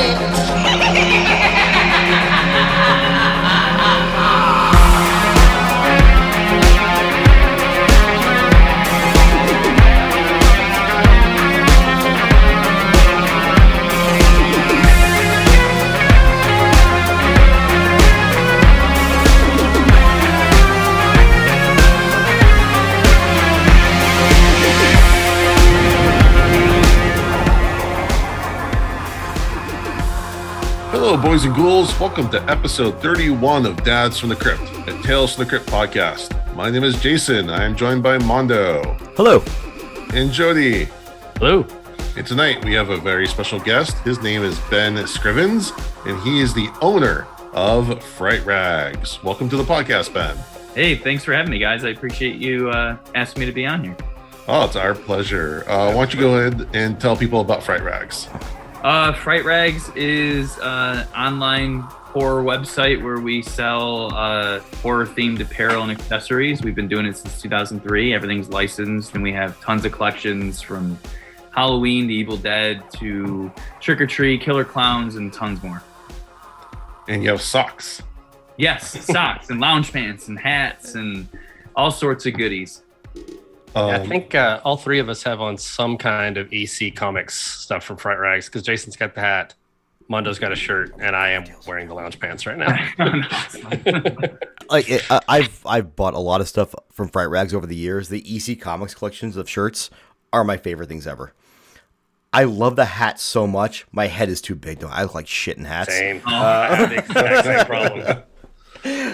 Hello, boys and ghouls. Welcome to episode 31 of Dads from the Crypt, a Tales from the Crypt podcast. My name is Jason. I am joined by Mondo Hello. and Jody. Hello. And tonight we have a very special guest. His name is Ben Scrivens, and he is the owner of Fright Rags. Welcome to the podcast, Ben. Hey, thanks for having me, guys. I appreciate you uh, asking me to be on here. Oh, it's our pleasure. Uh, why don't you go ahead and tell people about Fright Rags? Uh, Fright Rags is an online horror website where we sell uh, horror themed apparel and accessories. We've been doing it since 2003. Everything's licensed, and we have tons of collections from Halloween to Evil Dead to Trick or Treat, Killer Clowns, and tons more. And you have socks. Yes, socks and lounge pants and hats and all sorts of goodies. Um, I think uh, all three of us have on some kind of EC Comics stuff from Fright Rags because Jason's got the hat, Mondo's got a shirt, and I am wearing the lounge pants right now. Like it, uh, I've I've bought a lot of stuff from Fright Rags over the years. The EC Comics collections of shirts are my favorite things ever. I love the hat so much. My head is too big. Though I look like shit in hats. Same. I have the exact same problem.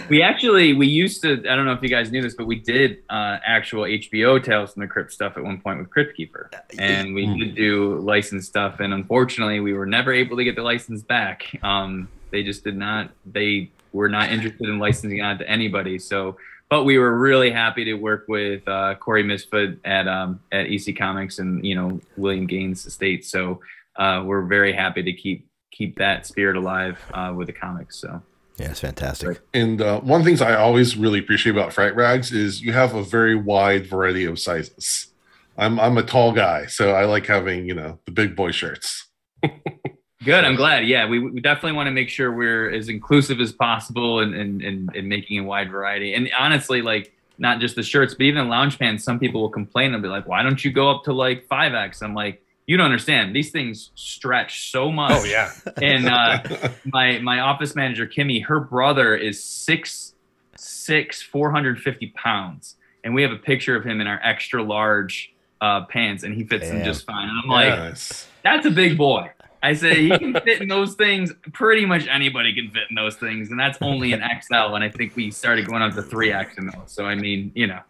we actually we used to i don't know if you guys knew this but we did uh actual hbo tales from the crypt stuff at one point with crypt keeper and we did do licensed stuff and unfortunately we were never able to get the license back um they just did not they were not interested in licensing out to anybody so but we were really happy to work with uh, Corey Misfit at um, at EC Comics and you know William Gaines Estate. So uh, we're very happy to keep keep that spirit alive uh, with the comics. So Yeah, it's fantastic. And uh, one of the things I always really appreciate about Fright Rags is you have a very wide variety of sizes. I'm I'm a tall guy, so I like having you know the big boy shirts. Good. I'm glad. Yeah, we, we definitely want to make sure we're as inclusive as possible and and, and, and making a wide variety. And honestly, like not just the shirts, but even lounge pants. Some people will complain and be like, "Why don't you go up to like five X?" I'm like, "You don't understand. These things stretch so much." Oh yeah. and uh, my my office manager Kimmy, her brother is six six, four hundred fifty pounds, and we have a picture of him in our extra large uh, pants, and he fits them just fine. And I'm like, Yes. that's a big boy. I say he can fit in those things. Pretty much anybody can fit in those things, and that's only an XL. And I think we started going up to three X in those. So I mean, you know,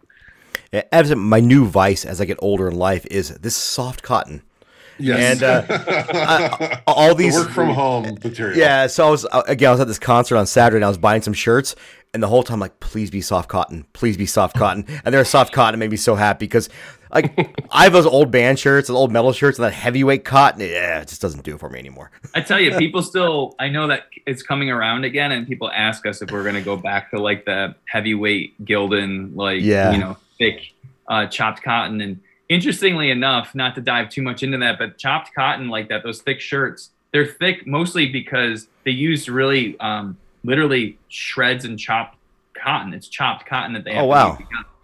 Yeah, as my new vice as I get older in life is this soft cotton. Yes. And, uh, All the these work from home material. Yeah, so I was uh, again. I was at this concert on Saturday, and I was buying some shirts, and the whole time, like, please be soft cotton, please be soft cotton, and they're soft cotton. It made me so happy because, like, I have those old band shirts, those old metal shirts, and that heavyweight cotton. Yeah, it just doesn't do it for me anymore. I tell you, people still. I know that it's coming around again, and people ask us if we're going to go back to like the heavyweight Gildan, like Yeah. you know, thick uh, chopped cotton. And interestingly enough, not to dive too much into that, but chopped cotton like that, those thick shirts, they're thick mostly because they use really, um, literally shreds and chopped cotton. It's chopped cotton that they have Oh, wow.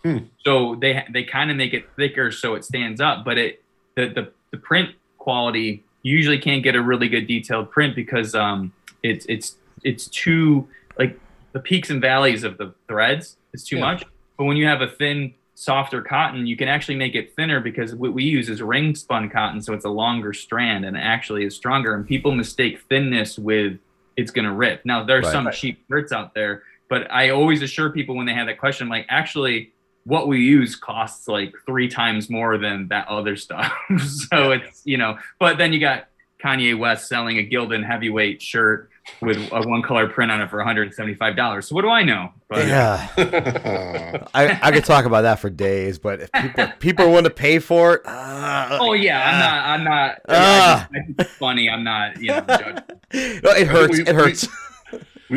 together. So they they kind of make it thicker so it stands up, but it the the, the print quality usually can't get a really good detailed print because um it's it's it's too like the peaks and valleys of the threads is too Yeah. much. But when you have a thin softer cotton, you can actually make it thinner because what we use is ring spun cotton, so it's a longer strand and it actually is stronger. And people mistake thinness with it's gonna rip. Now there's Right. some cheap shirts out there, but I always assure people when they have that question, I'm like, actually, what we use costs like three times more than that other stuff. so it's you know, but then you got Kanye West selling a Gildan heavyweight shirt with a one color print on it for $175. So what do I know? But Yeah, I, I could talk about that for days, but if people people are willing to pay for it, uh, Oh yeah, I'm not. I'm not. Ah. I, just, I think it's funny. I'm not. You know, judging. no, it hurts. we- it hurts. we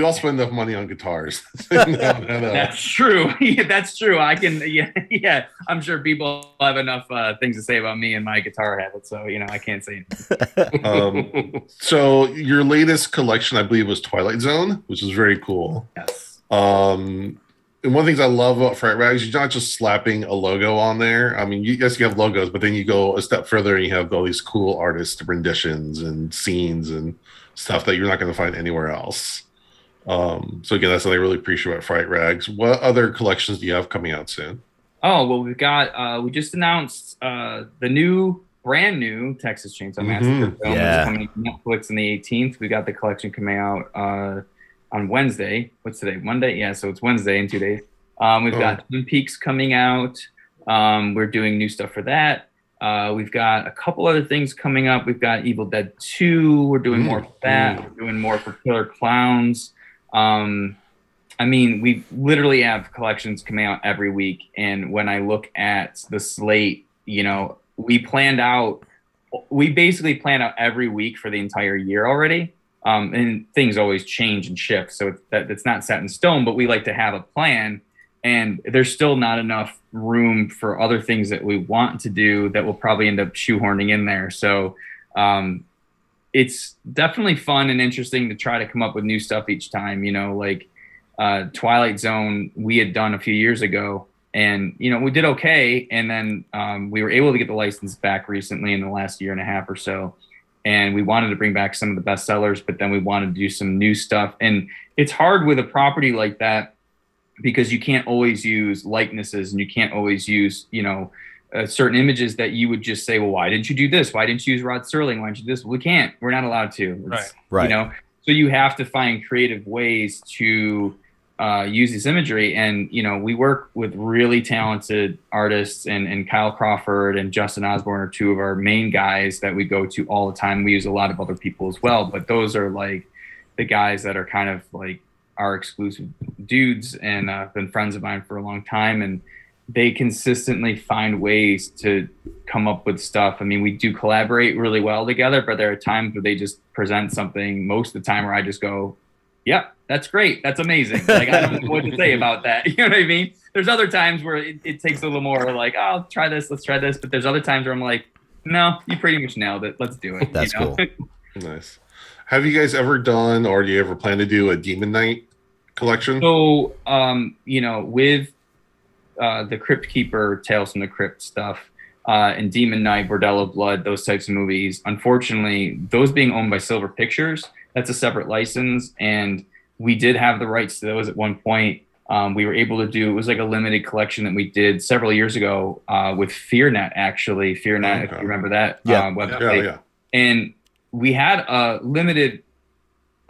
all spend enough money on guitars. no, no, no. That's true. yeah, that's true. I can. Yeah, yeah. I'm sure people have enough uh, things to say about me and my guitar habits, so you know I can't say. Um, so your latest collection, I believe, was Twilight Zone, which is very cool. Yes. Um, and one of the things I love about Fright Rags, you're not just slapping a logo on there. I mean, you guys you have logos, but then you go a step further and you have all these cool artist renditions and scenes and stuff that you're not going to find anywhere else. Um, so again, that's something I really appreciate about Fright Rags. What other collections do you have coming out soon? Oh well, we've got. Uh, we just announced uh, the new, brand new Texas Chainsaw Massacre Mhm. film Yeah. is coming to Netflix on the 18th. We got the collection coming out uh, on Wednesday. What's today? Monday. Yeah, so it's Wednesday in two days. Um, we've Oh. got Twin Peaks coming out. Um, we're doing new stuff for that. Uh, we've got a couple other things coming up. We've got Evil Dead 2. We're doing more for that. Mm. We're doing more for Killer Clowns. Um, I mean, we literally have collections coming out every week. And when I look at the slate, you know, we planned out, we basically plan out every week for the entire year already. Um, and things always change and shift. So it's, that, it's not set in stone, but we like to have a plan. And there's still not enough room for other things that we want to do that we'll probably end up shoehorning in there. So, um, it's definitely fun and interesting to try to come up with new stuff each time. You know, like uh, Twilight Zone, we had done a few years ago, and you know we did okay, and then um, we were able to get the license back recently in the last year and a half or so. And we wanted to bring back some of the best sellers, but then we wanted to do some new stuff. And it's hard with a property like that because you can't always use likenesses and you can't always use, you know, uh, certain images that you would just say, well, why didn't you do this? Why didn't you use Rod Serling? Why didn't you do this? We can't. We're not allowed to. It's- Right. Right. You know, so you have to find creative ways to uh, use this imagery. And you know, we work with really talented artists, and and Kyle Crawford and Justin Osborne are two of our main guys that we go to all the time. We use a lot of other people as well, but those are like the guys that are kind of like our exclusive dudes and uh, been friends of mine for a long time and they consistently find ways to come up with stuff. I mean, we do collaborate really well together, but there are times where they just present something most of the time where I just go, Yep, that's great. That's amazing. Like I don't know what to say about that. You know what I mean? There's other times where it, it takes a little more like, oh, try this, let's try this. But there's other times where I'm like, no, you pretty much nailed it. Let's do it. That's you know? cool. Nice. Have you guys ever done, or do you ever plan to do a Demon Knight collection? So, um, you know, with uh, the Crypt Keeper, Tales from the Crypt stuff, uh, and Demon Knight, Bordello Blood, those types of movies, unfortunately, those being owned by Silver Pictures, that's a separate license. And we did have the rights to those at one point. Um, we were able to do, it was like a limited collection that we did several years ago uh, with FearNet, actually. FearNet, if you remember that Yeah. uh, website yeah, yeah. and we had a limited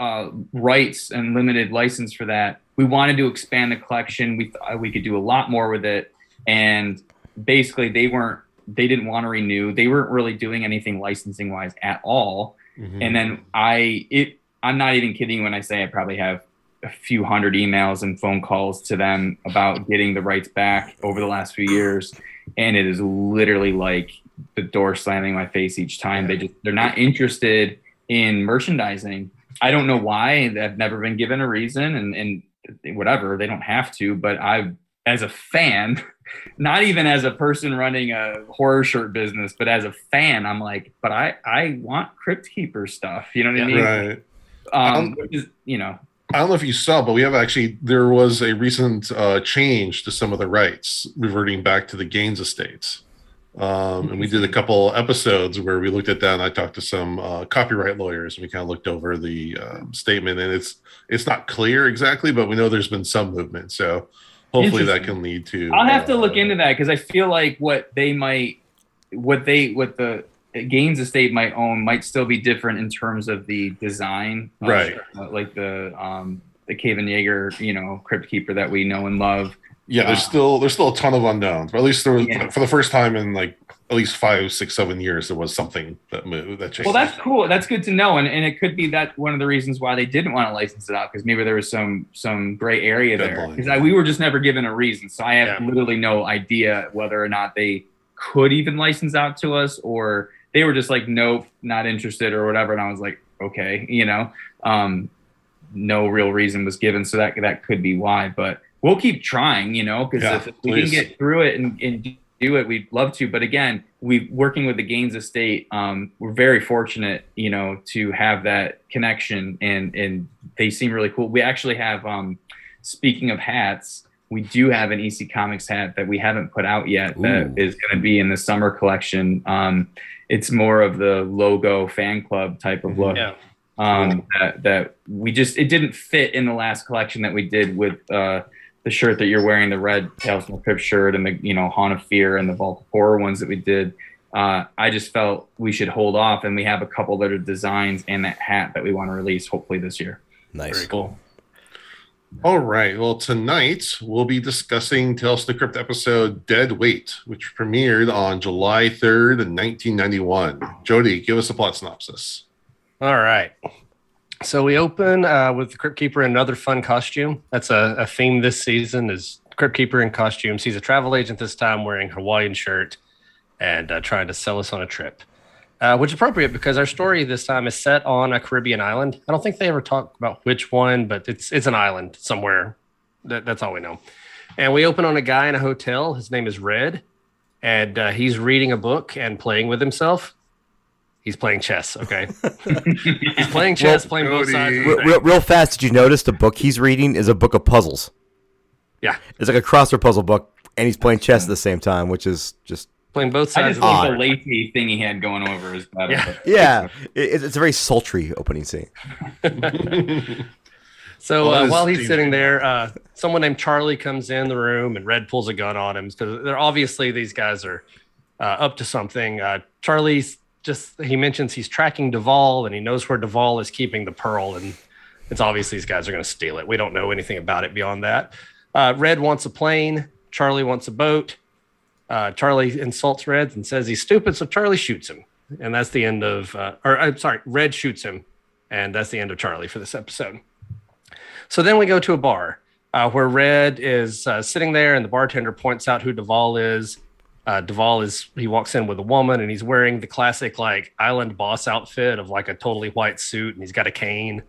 uh, rights and limited license for that. We wanted to expand the collection. We thought we could do a lot more with it, and basically they weren't. They didn't want to renew. They weren't really doing anything licensing wise at all. Mhm. And then I, it, I'm not even kidding when I say I probably have a few hundred emails and phone calls to them about getting the rights back over the last few years, and it is literally like the door slamming my face each time. They just they're not interested in merchandising. I don't know why. I've never been given a reason, and and whatever they don't have to. But I, as a fan, not even as a person running a horror shirt business, but as a fan, I'm like, but I I want Crypt Keeper stuff. You know what I mean? right. Um, Um, is you know I don't know if you saw, but we have actually there was a recent uh, change to some of the rights, reverting back to the Gaines estates. Um, and we did a couple episodes where we looked at that, and I talked to some uh, copyright lawyers, and we kind of looked over the uh, statement, and it's it's not clear exactly, but we know there's been some movement. So hopefully that can lead to. I'll have to uh, look into that because I feel like what they might, what they, what the Gaines estate might own might still be different in terms of the design, Right. uh, like the um the Kevin Yagher, you know, Crypt Keeper that we know and love. Yeah, there's still there's still a ton of unknowns, but at least there was Yeah. for the first time in like at least five, six, seven years, there was something that moved that changed. Well, that's cool. That's good to know, and and it could be that one of the reasons why they didn't want to license it out because maybe there was some some gray area there because we were just never given a reason. So I have Yeah. literally no idea whether or not they could even license out to us or they were just like nope, not interested or whatever. And I was like, okay, you know. Um, no real reason was given, so that that could be why. But we'll keep trying, you know, because Yeah, if we can get through it and, and do it, we'd love to. But again, we working with the Gaines Estate, um, we're very fortunate, you know, to have that connection, and and they seem really cool. We actually have, um, speaking of hats, we do have an EC Comics hat that we haven't put out yet that Ooh. is going to be in the summer collection. Um, it's more of the logo fan club type of look Yeah. um, that, that we just it didn't fit in the last collection that we did with uh, the shirt that you're wearing, the red Tales from the Crypt shirt, and the you know Haunt of Fear and the Vault of Horror ones that we did. Uh, I just felt we should hold off, and we have a couple other designs and that hat that we want to release hopefully this year. Nice. Very cool. All right. Well, tonight we'll be discussing Tales from the Crypt episode Dead Wait, which premiered on July 3rd, 1991. Jody, give us a plot synopsis. All right. So we open uh, with the Crypt Keeper in another fun costume. That's a, a theme this season is Crypt Keeper in costumes. He's a travel agent this time wearing Hawaiian shirt and uh, trying to sell us on a trip. Uh, which is appropriate because our story this time is set on a Caribbean island. I don't think they ever talk about which one, but it's it's an island somewhere. That, that's all we know. And we open on a guy in a hotel. His name is Red, and uh, he's reading a book and playing with himself. He's playing chess. Okay, he's playing chess, playing both sides. Real, real, real fast, did you notice the book he's reading is a book of puzzles? Yeah. It's like a crossword puzzle book, and he's playing chess at the same time, which is just playing both sides. I sides. just of the think the board. lazy thing he had going over is better. Yeah. yeah, it, it's a very sultry opening scene. So uh, while he's sitting there, uh, someone named Charlie comes in the room, and Red pulls a gun on him because they're obviously these guys are uh, up to something. Uh, Charlie's just he mentions he's tracking Duvall, and he knows where Duvall is keeping the pearl, and it's obvious these guys are going to steal it. We don't know anything about it beyond that. Uh, Red wants a plane. Charlie wants a boat. Uh, Charlie insults Red and says he's stupid, so Charlie shoots him, and that's the end of. Uh, or I'm sorry, Red shoots him, and that's the end of Charlie for this episode. So then we go to a bar uh, where Red is uh, sitting there, and the bartender points out who Duvall is. Uh, Duvall is he walks in with a woman, and he's wearing the classic like island boss outfit of like a totally white suit, and he's got a cane.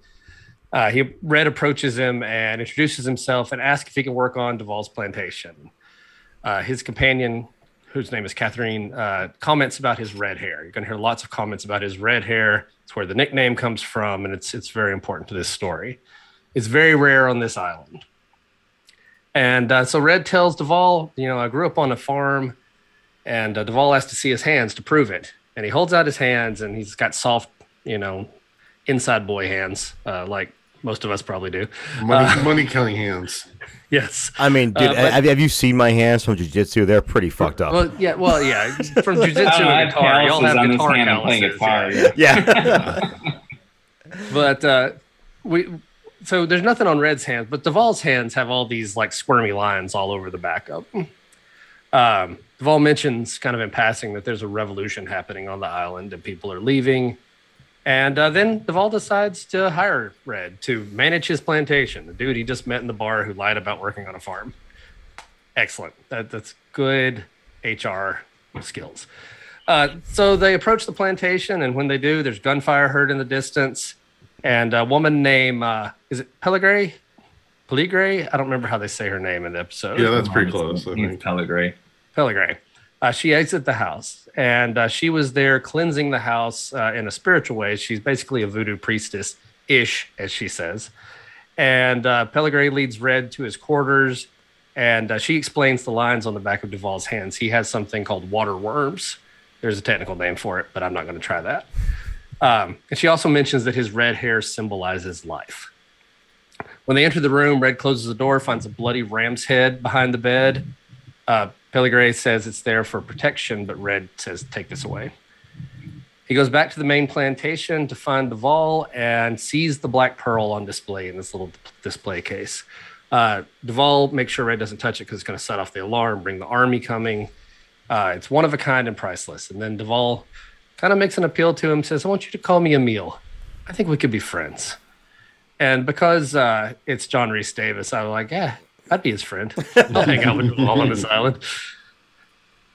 Uh, he Red approaches him and introduces himself and asks if he can work on Duvall's plantation. Uh, his companion, whose name is Catherine, uh, comments about his red hair. You're going to hear lots of comments about his red hair. It's where the nickname comes from, and it's it's very important to this story. It's very rare on this island. And uh, so Red tells Duvall, you know, I grew up on a farm, and uh, Duvall has to see his hands to prove it. And he holds out his hands, and he's got soft, you know, inside boy hands, uh, like most of us probably do. money, money counting hands. Yes. I mean, dude, Uh, but- have, have you seen my hands from jiu-jitsu? They're pretty fucked up. Well, yeah, well, yeah. From jujitsu I don't know, I and guitar, y'all have on guitar hand, I'm playing calluses. guitar, yeah. yeah. But uh, we, so there's nothing on Red's hands, but Duvall's hands have all these like squirmy lines all over the back of them. Um, Duvall mentions kind of in passing that there's a revolution happening on the island and people are leaving. And uh, then Duvall decides to hire Red to manage his plantation. The dude he just met in the bar who lied about working on a farm. Excellent. That, that's good HR skills. Uh, so they approach the plantation, and when they do, there's gunfire heard in the distance. And a woman named, uh, is it Peligre? Peligre? I don't remember how they say her name in the episode. Yeah, that's pretty close. I think. Peligre. Peligre. Uh, she exits the house and uh, she was there cleansing the house uh, in a spiritual way. She's basically a voodoo priestess ish, as she says. And uh, Peligre leads Red to his quarters and uh, she explains the lines on the back of Duvall's hands. He has something called water worms. There's a technical name for it, but I'm not going to try that. Um, and she also mentions that his red hair symbolizes life. When they enter the room, Red closes the door, finds a bloody ram's head behind the bed. Uh, says it's there for protection, but Red says, take this away. He goes back to the main plantation to find Duvall and sees the black pearl on display in this little display case. Uh, Duvall makes sure Red doesn't touch it because it's going to set off the alarm, bring the army coming. Uh, it's one of a kind and priceless. And then Duvall kind of makes an appeal to him, says, I want you to call me Emil. I think we could be friends. And because uh, it's John Rhys-Davies, I was like, yeah, I'd be his friend. I'll hang out with Duvall on this island.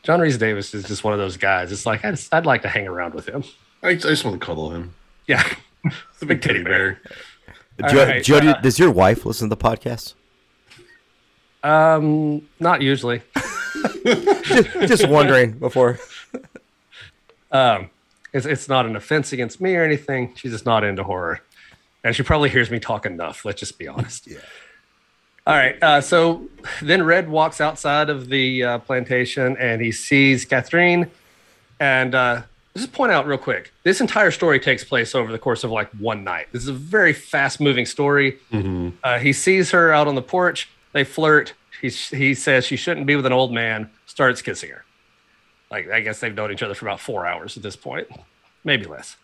John Rhys-Davies is just one of those guys. It's like, I just, I'd like to hang around with him. I, I just want to cuddle him. Yeah. It's a big teddy bear. Joe, right, Joe, do- uh, does your wife listen to the podcast? Um, not usually. just, just wondering before. Um, it's it's not an offense against me or anything. She's just not into horror, and she probably hears me talk enough. Let's just be honest. Yeah. All right. Uh, so then Red walks outside of the uh, plantation and he sees Catherine. And uh, just point out real quick this entire story takes place over the course of like one night. This is a very fast moving story. Mhm. Uh, he sees her out on the porch. They flirt. He, he says she shouldn't be with an old man, starts kissing her. Like, I guess they've known each other for about four hours at this point, maybe less.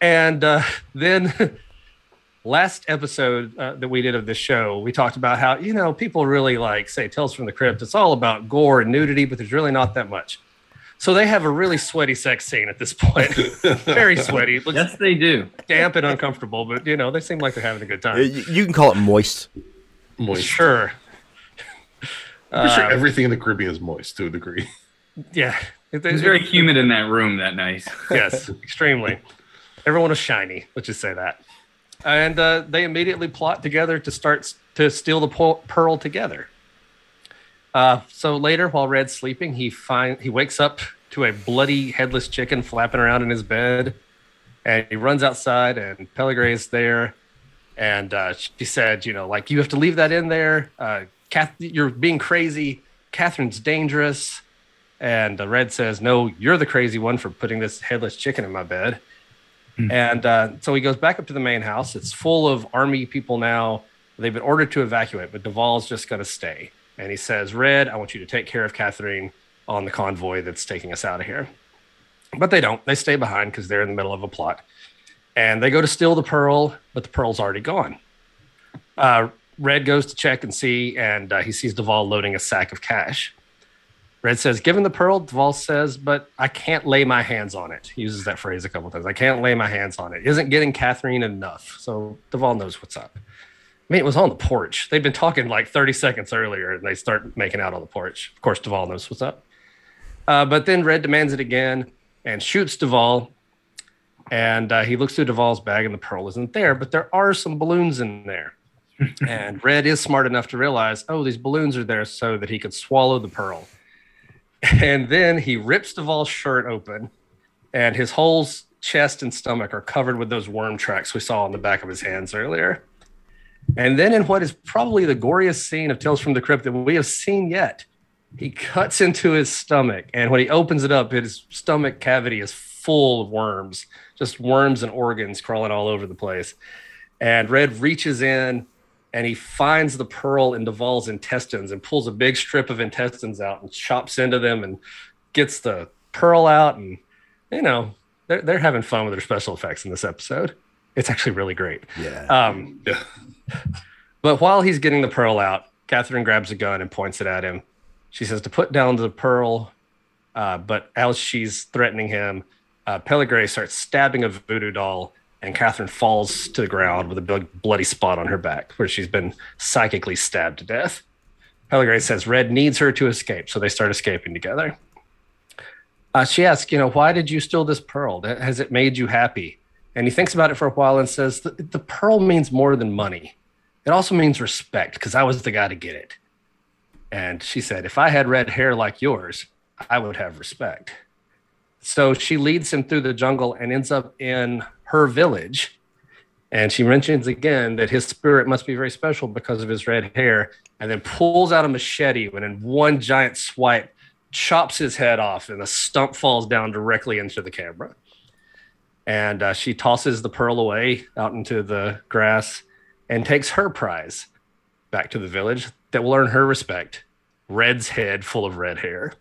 And uh, then last episode uh, that we did of this show, we talked about how, you know, people really like say Tales from the Crypt. It's all about gore and nudity, but there's really not that much. So they have a really sweaty sex scene at this point. Very sweaty. Looks Yes, they do. damp and uncomfortable, but you know, they seem like they're having a good time. You you can call it moist. Moist. Sure. I'm sure Uh, everything in the Caribbean is moist to a degree. Yeah. It- It was very humid in that room that night. yes, extremely. Everyone was shiny. Let's just say that. And uh, they immediately plot together to start to steal the pearl together. Uh, so later, while Red's sleeping, he find he wakes up to a bloody headless chicken flapping around in his bed, and he runs outside, and Pellegrin's there, and uh, she said, you know, like you have to leave that in there. Uh, Kath, you're being crazy. Catherine's dangerous. And uh, Red says, No, you're the crazy one for putting this headless chicken in my bed. And uh, so he goes back up to the main house. It's full of army people now. They've been ordered to evacuate, but Duvall's just going to stay. And he says, Red, I want you to take care of Catherine on the convoy that's taking us out of here. But they don't. They stay behind because they're in the middle of a plot. And they go to steal the pearl, but the pearl's already gone. Uh, Red goes to check and see, and uh, he sees Duvall loading a sack of cash. Red says, given the pearl, Duvall says, but I can't lay my hands on it. He uses that phrase a couple of times. I can't lay my hands on it. Isn't getting Catherine enough. So Duvall knows what's up. I mean, it was on the porch. They'd been talking like 30 seconds earlier and they start making out on the porch. Of course, Duvall knows what's up. Uh, but then Red demands it again and shoots Duvall. And uh, he looks through Duvall's bag and the pearl isn't there, but there are some balloons in there. and Red is smart enough to realize, oh, these balloons are there so that he could swallow the pearl. And then he rips Duvall's shirt open, and his whole chest and stomach are covered with those worm tracks we saw on the back of his hands earlier. And then, in what is probably the goriest scene of Tales from the Crypt that we have seen yet, he cuts into his stomach. And when he opens it up, his stomach cavity is full of worms, just worms and organs crawling all over the place. And Red reaches in and he finds the pearl in Duvall's intestines and pulls a big strip of intestines out and chops into them and gets the pearl out. And, you know, they're, they're having fun with their special effects in this episode. It's actually really great. Yeah. Um, but while he's getting the pearl out, Catherine grabs a gun and points it at him. She says to put down the pearl, uh, but as she's threatening him, uh, Pellegrin starts stabbing a voodoo doll, and Catherine falls to the ground with a big bloody spot on her back where she's been psychically stabbed to death. Pellegrin says Red needs her to escape, so they start escaping together. Uh, she asks, you know, why did you steal this pearl? Has it made you happy? And he thinks about it for a while and says, the, the pearl means more than money. It also means respect because I was the guy to get it. And she said, if I had red hair like yours, I would have respect. So she leads him through the jungle and ends up in her village. And she mentions again that his spirit must be very special because of his red hair, and then pulls out a machete and in one giant swipe chops his head off, and the stump falls down directly into the camera. And uh, she tosses the pearl away out into the grass and takes her prize back to the village that will earn her respect Red's head full of red hair.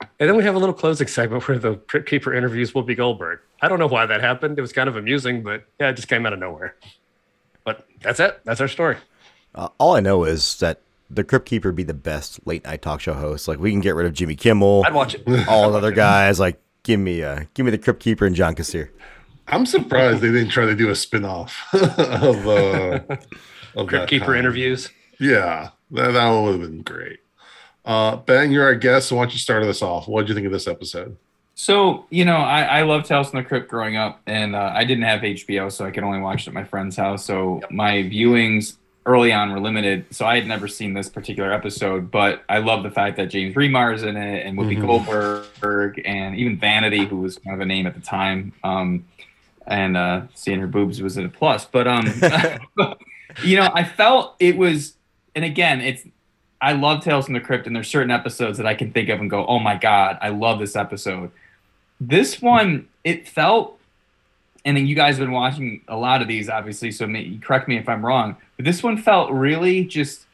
And then we have a little closing segment where the Keeper interviews Whoopi Goldberg. I don't know why that happened. It was kind of amusing, but yeah, it just came out of nowhere. But that's it. That's our story. Uh, all I know is that the Crypt Keeper be the best late night talk show host. Like we can get rid of Jimmy Kimmel, I'd watch it. all the other guys. Like give me, uh, give me the Crypt Keeper and John Kassir. I'm surprised they didn't try to do a spin-off of uh of Crypt Keeper time. interviews. Yeah, that, that would have been great. Uh Ben, you're our guest, so why don't you start us off? What did you think of this episode? So you know, I, I loved Tales from the Crypt growing up, and uh, I didn't have HBO, so I could only watch it at my friend's house. So my viewings early on were limited. So I had never seen this particular episode, but I love the fact that James Remar is in it, and Whoopi Mhm. Goldberg, and even Vanity, who was kind of a name at the time. Um, and uh, seeing her boobs was a plus. But um, you know, I felt it was, and again, it's. I love Tales from the Crypt, and there's certain episodes that I can think of and go, "Oh my god, I love this episode." This one, it felt, and then you guys have been watching a lot of these, obviously. So may, correct me if I'm wrong, but this one felt really just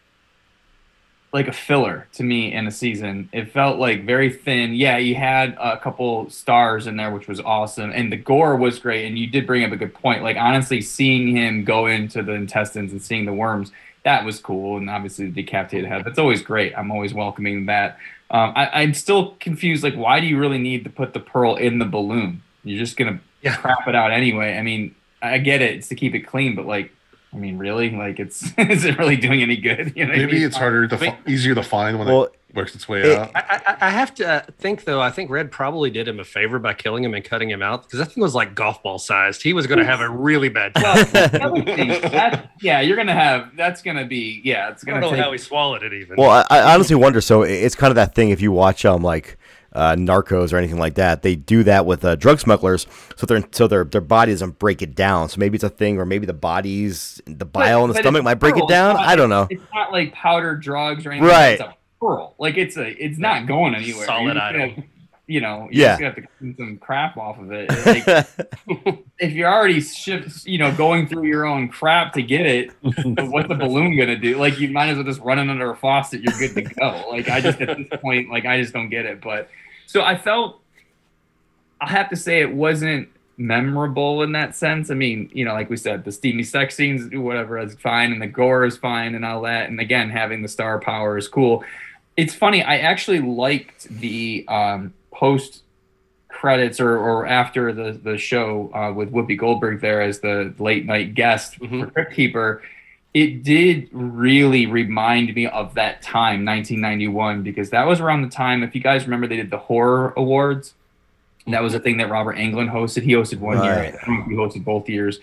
like a filler to me in a season. It felt like very thin. Yeah, you had a couple stars in there, which was awesome, and the gore was great. And you did bring up a good point. Like honestly, seeing him go into the intestines and seeing the worms, that was cool. And obviously the decapitated head, that's always great. I'm always welcoming that. Um, I, I'm still confused. Like, why do you really need to put the pearl in the balloon? You're just gonna Yeah. crap it out anyway. I mean, I get it. It's to keep it clean, but like. I mean, really? Like, it's is it really doing any good? You know what I Maybe mean? it's harder to, Wait. fi- easier to find when Well, it works its way it- out. I, I, I have to uh, think though. I think Red probably did him a favor by killing him and cutting him out because that thing was like golf ball sized. He was going to have a really bad time. Well, the other thing, that, yeah, you're gonna have. That's gonna be. Yeah, it's I don't gonna know take. how he swallowed it even. Well, I, I honestly wonder. So it's kind of that thing. If you watch um like uh, Narcos or anything like that, they do that with uh, drug smugglers, so their so their their body doesn't break it down. So maybe it's a thing, or maybe the bodies, the bile in the stomach might break it down. not- I don't know. It's not like powdered drugs or anything. Right. It's a pearl. Like it's a. It's not going anywhere. Solid You're item. gonna- you know, you're Yeah. just have to clean some crap off of it. Like, if you're already shift, you know, going through your own crap to get it, what's the balloon gonna do? Like, you might as well just run it under a faucet. You're good to go. Like, I just at this point, like, I just don't get it. But so I felt, I have to say, it wasn't memorable in that sense. I mean, you know, like we said, the steamy sex scenes, whatever, is fine, and the gore is fine, and all that. And again, having the star power is cool. It's funny. I actually liked the um, post credits or, or after the the show uh, with Whoopi Goldberg there as the late night guest Mhm. for Crypt Keeper. It did really remind me of that time, 1991, because that was around the time. If you guys remember, they did the horror awards. And that was a thing that Robert Englund hosted. He hosted one year. Right. I think He hosted both years.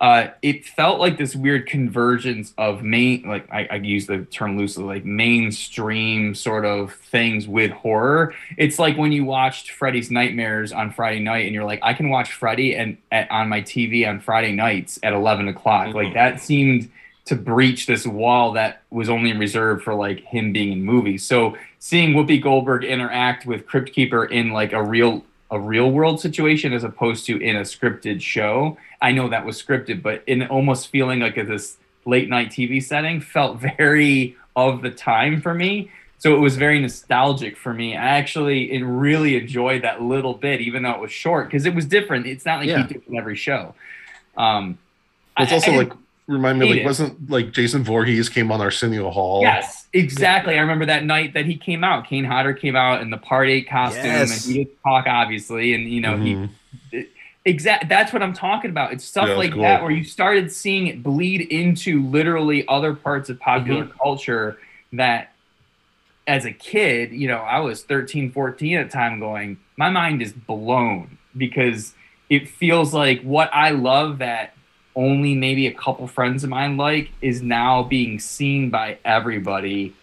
Uh, it felt like this weird convergence of main, like I, I use the term loosely, like mainstream sort of things with horror. It's like when you watched Freddy's Nightmares on Friday night, and you're like, I can watch Freddy and at, on my TV on Friday nights at 11 o'clock. Like that seemed to breach this wall that was only reserved for like him being in movies. So seeing Whoopi Goldberg interact with Crypt Keeper in like a real a real world situation as opposed to in a scripted show. I know that was scripted, but in almost feeling like a, this late night TV setting felt very of the time for me. So it was very nostalgic for me. I actually it really enjoyed that little bit, even though it was short, because it was different. It's not like Yeah. he did in every show. Um, It's I- also I like remind me like it. wasn't like Jason Voorhees came on Arsenio Hall. Yes, exactly. I remember that night that he came out. Kane Hodder came out in the party costume, Yes. and he did talk obviously, and you know Mhm. he exact. That's what I'm talking about. It's stuff Yeah, like cool. that where you started seeing it bleed into literally other parts of popular culture that. As a kid, you know, I was 13, 14 at the time going, my mind is blown because it feels like what I love that only maybe a couple friends of mine like is now being seen by everybody.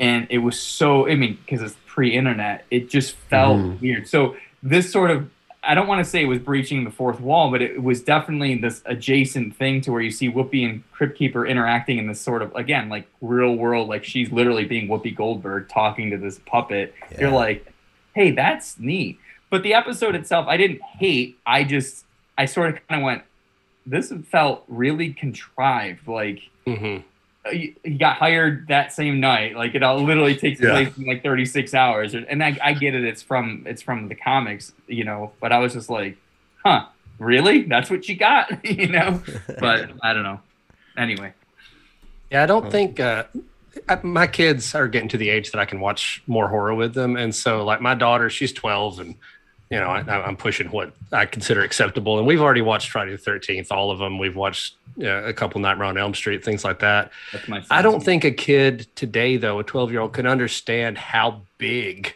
And it was so i mean because it's pre-internet it just felt Mhm. weird. So this sort of i don't want to say it was breaching the fourth wall but it was definitely this adjacent thing to where you see whoopi and crypt keeper interacting in this sort of again like real world like she's literally being whoopi goldberg talking to this puppet. You're like hey that's neat. But the episode itself i didn't hate i just i sort of kind of went this felt really contrived like Mhm. uh, he he got hired that same night like it all literally takes Yeah. place in like 36 hours and I, I get it it's from it's from the comics you know but i was just like huh really? That's what you got? You know? But i don't know. Anyway. Yeah, I don't think uh, my kids are getting to the age that I can watch more horror with them, and so like my daughter, she's twelve, and you know I, I'm pushing what I consider acceptable, and we've already watched Friday the Thirteenth, all of them. We've watched uh, a couple Nightmare on Elm Street, things like that. that's my I don't think a kid today, though, a 12 year old, can understand how big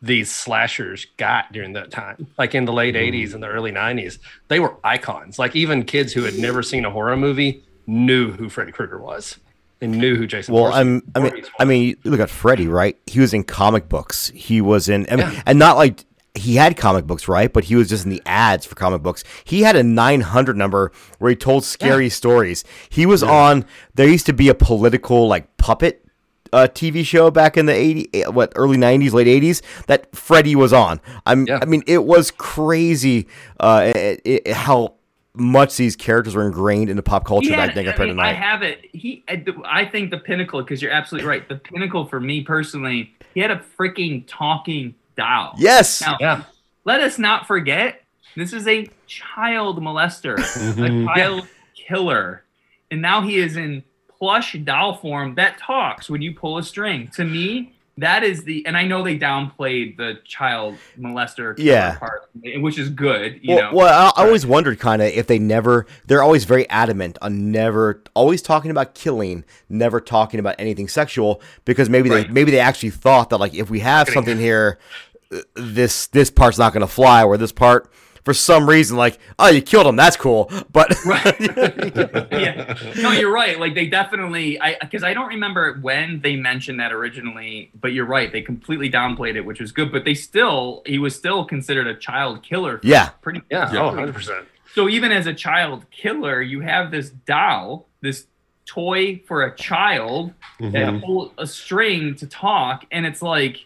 these slashers got during that time. Like in the late Mm. 80s and the early 90s, they were icons. Like even kids who had never seen a horror movie knew who Freddy Krueger was. and knew who Jason Well, Voorhees- I'm, I mean, was. I mean, look at Freddy, right? He was in comic books. He was in, I mean, Yeah. and not like he had comic books, right? But he was just in the ads for comic books. He had a 900 number where he told scary stories. He was on. There used to be a political like puppet. Uh, TV show back in the 80 eh, what early 90s late 80s that Freddy was on I'm, Yeah. I mean it was crazy uh, it, it, how much these characters were ingrained into pop culture had- then I, compared mean, I have it. He, I, I think the pinnacle because you're absolutely right. The pinnacle for me personally, he had a freaking talking doll. yes Now, yeah. let us not forget this is a child molester, a mm-hmm. child killer, and now he is in plush doll form that talks when you pull a string. To me, that is the, and I know they downplayed the child molester Yeah. part, which is good. You well, know, well, I, I always wondered kind of if they never, they're always very adamant on never, always talking about killing, never talking about anything sexual, because maybe they, maybe they actually thought that like if we have something here, this this part's not going to fly, or this part for some reason like oh you killed him, that's cool, but yeah. No, you're right. Like they definitely I because I don't remember when they mentioned that originally, but you're right. They completely downplayed it, which was good. But they still he was still considered a child killer. Yeah. Pretty Yeah. Yeah. Oh, 100%. So even as a child killer, you have this doll, this toy for a child Mhm. that pull a string to talk, and it's like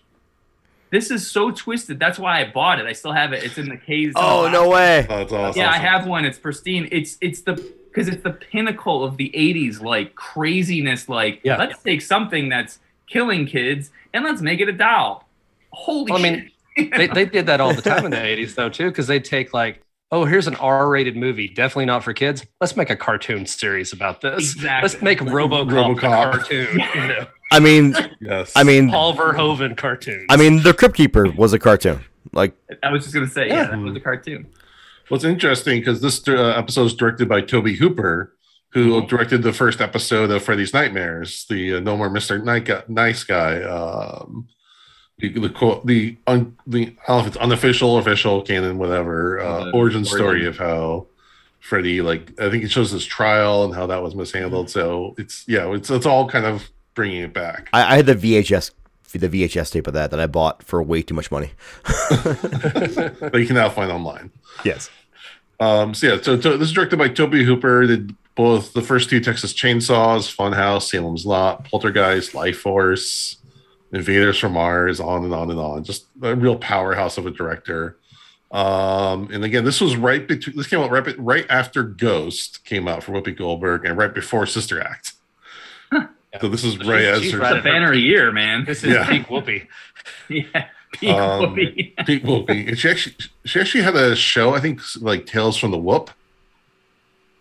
this is so twisted. That's why I bought it. I still have it. It's in the case. oh no way, oh, That's awesome. Yeah, I have one. It's pristine. It's it's the because it's the pinnacle of the '80s, like craziness. Like, Yeah. let's take something that's killing kids and let's make it a doll. Holy Well, I mean, shit! they, they did that all the time in the 80s though too because they'd take like oh here's an r-rated movie definitely not for kids let's make a cartoon series about this Exactly. let's make robocop, RoboCop. a cartoon you know I mean, Yes. I mean, paul verhoeven cartoons I mean, the Crypt Keeper was a cartoon, like I was just gonna say, yeah, Yeah. that was a cartoon. What's interesting because this uh, episode is directed by Tobe Hooper, who Mhm. directed the first episode of Freddy's Nightmares, the uh, No More Mister Nice Guy. Um, the the the un, the I don't know if it's unofficial, official, canon, whatever uh, The origin story of how Freddy, like I think it shows his trial and how that was mishandled. So it's yeah, it's it's all kind of bringing it back. I, I had the VHS the VHS tape of that that I bought for way too much money. that you can now find online. Yes. Um, so yeah, so, so this is directed by Tobe Hooper. Did both the first two Texas Chainsaws, Funhouse, Salem's Lot, Poltergeist, Lifeforce, Invaders from Mars, on and on and on. Just a real powerhouse of a director. Um, and again, this was right between this came out right, right after Ghost came out for Whoopi Goldberg and right before Sister Act. So this is She's- right as she's her right It's a banner year, man. this is Yeah. peak Whoopi yeah. Peak Um, Whoopi. Pete Whoopi. And she actually she actually had a show, I think like Tales from the Whoop.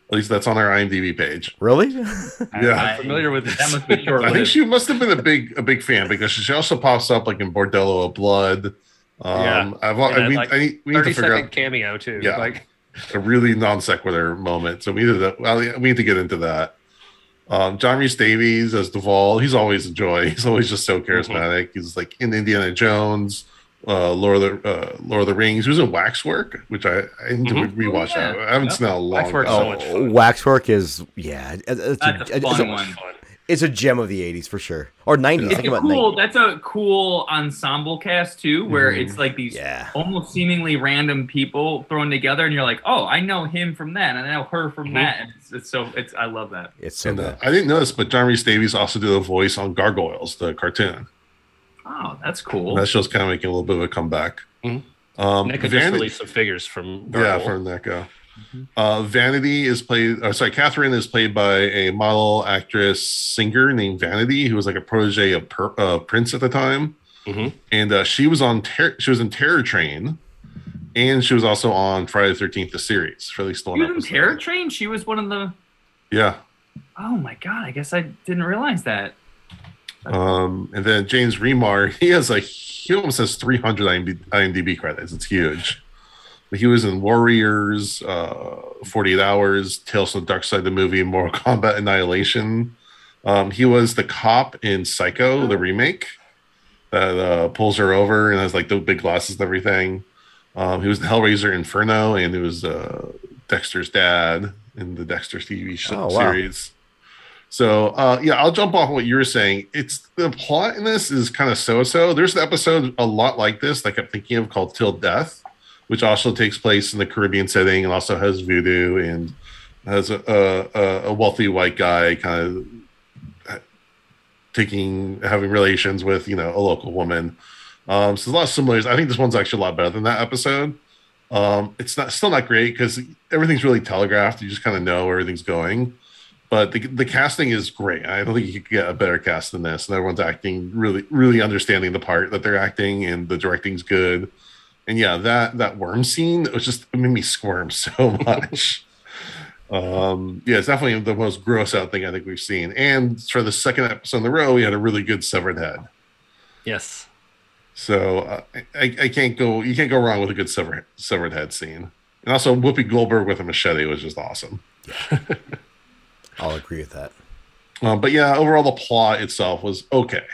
At least that's on her IMDb page. Really? Yeah. I- I'm familiar with this That must be short I think lived. she must have been a big a big fan because she also pops up like in Bordello of Blood. Um, Yeah. I've, And I, then, we, like, I need, we need 30 to figure out cameo too Yeah. like a really non sequitur moment. So we need to well, we need to get into that. Um, John Rhys-Davies as Duvall, he's always a joy. He's always just so charismatic. He's like in Indiana Jones, uh, Lord of the uh, Lord of the Rings. He was in Waxwork, which I I need to Mhm. rewatch Oh, yeah. that. I haven't Yep. seen that a long Waxwork's time. so much Oh, fun. Waxwork is yeah, it- it's a, That's a it's, fun a, one. fun. It's a gem of the '80s for sure, or '90s. It's Think a about cool. 90s. That's a cool ensemble cast too, where Mhm. it's like these Yeah. almost seemingly random people thrown together, and you're like, oh, I know him from that, and I know her from Mhm. that. And it's, it's so it's I love that. It's so And uh, I didn't notice, but John Rhys-Davies also did a voice on Gargoyles, the cartoon. Oh, that's cool. That show's kind of making a little bit of a comeback. Mhm. Um, Nick just Vanity- released some figures from yeah, Gargoyle. from NECA. Mm-hmm. Uh, Vanity is played. Or sorry, Catherine is played by a model, actress, singer named Vanity, who was like a protege of per, uh, Prince at the time, Mhm. and uh, she was on. Ter- she was in Terror Train, and she was also on Friday the Thirteenth, the series, for at least one She was episode. Terror Train. She was one of the. Yeah. Oh my god! I guess I didn't realize that. Um, and then James Remar, he has like he almost has 300 IMDb, IMDb credits. It's huge. He was in Warriors, uh, 48 Hours, Tales from the Dark Side of the movie, Mortal Kombat Annihilation. Um, he was the cop in Psycho, the remake. that uh, pulls her over and has like the big glasses and everything. Um, he was in Hellraiser Inferno, and he was uh, Dexter's dad in the Dexter TV sh- Oh, wow. series. So uh, yeah, I'll jump off what you were saying. It's the plot in this is kind of so-so. There's an episode a lot like this that I kept thinking of called Till Death, which also takes place in the Caribbean setting and also has voodoo and has a, a, a wealthy white guy kind of taking having relations with you know a local woman. Um, so there's a lot of similarities. I think this one's actually a lot better than that episode. Um, it's not still not great because everything's really telegraphed. You just kind of know where everything's going. But the, the casting is great. I don't think you could get a better cast than this. And everyone's acting really, really understanding the part that they're acting, and the directing's good. And yeah, that that worm scene it was just it made me squirm so much. um, yeah, it's definitely the most gross out thing I think we've seen. And for the second episode in a row, we had a really good severed head. Yes. So uh, I, I can't go. You can't go wrong with a good severed severed head scene. And also Whoopi Goldberg with a machete was just awesome. Yeah. I'll agree with that. Um, but yeah, overall the plot itself was okay.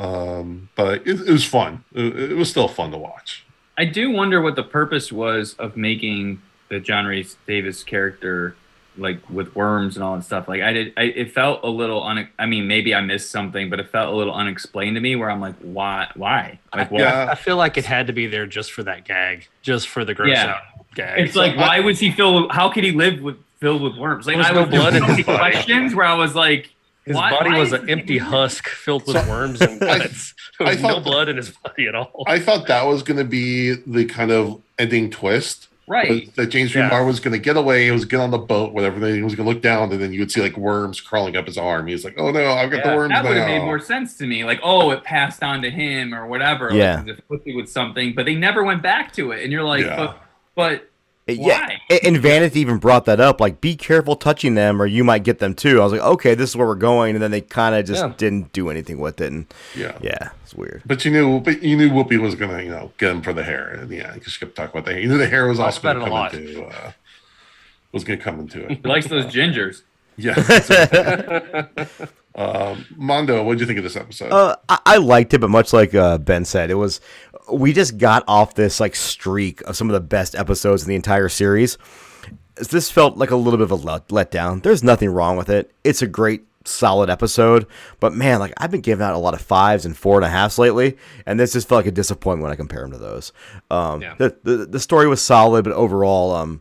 Um, but it, it was fun. It, it was still fun to watch. I do wonder what the purpose was of making the John Reese Davis character like with worms and all that stuff. Like I did, I, it felt a little un. I mean, maybe I missed something, but it felt a little unexplained to me. Where I'm like, why? Why? Like, what? Yeah. I feel like it had to be there just for that gag, just for the gross Yeah. out gag. It's like, why was he filled? How could he live with filled with worms? Like, There was I no was blood blood in his questions where I was like, his why- body why was is an he- empty husk filled with So- worms and I- guts. There I was no blood in his body at all. I thought that was going to be the kind of ending twist. right? That James Yeah. Remar was going to get away. He was get on the boat, whatever. Then he was going to look down, and then you would see like worms crawling up his arm. He's like, "Oh no, I've got the Yeah, worms that would have made more sense to me. Like, oh, it passed on to him or whatever. Yeah. like, it's afflicted with something, but they never went back to it. And you're like, Yeah. but, but Yeah, Why? a- and Vanity even brought that up. Like, be careful touching them, or you might get them too. I was like, okay, this is where we're going, and then they kind of just Yeah. didn't do anything with it. And yeah. yeah, it's weird. But you knew, but you knew Whoopi was going to, you know, get him for the hair. And yeah, because she kept talking about the hair. You knew the hair was Talked also going to come it into, uh, was going to come into it. he likes those gingers. Yeah. um, Mondo, what did you think of this episode? Uh, I, I liked it, but much like uh, Ben said, it was we just got off this like streak of some of the best episodes in the entire series. This felt like a little bit of a let, letdown. There's nothing wrong with it. It's a great, solid episode, but man, like I've been giving out a lot of fives and four and a halves lately, and this just felt like a disappointment when I compare them to those. Um, Yeah. the, the the story was solid, but overall, um,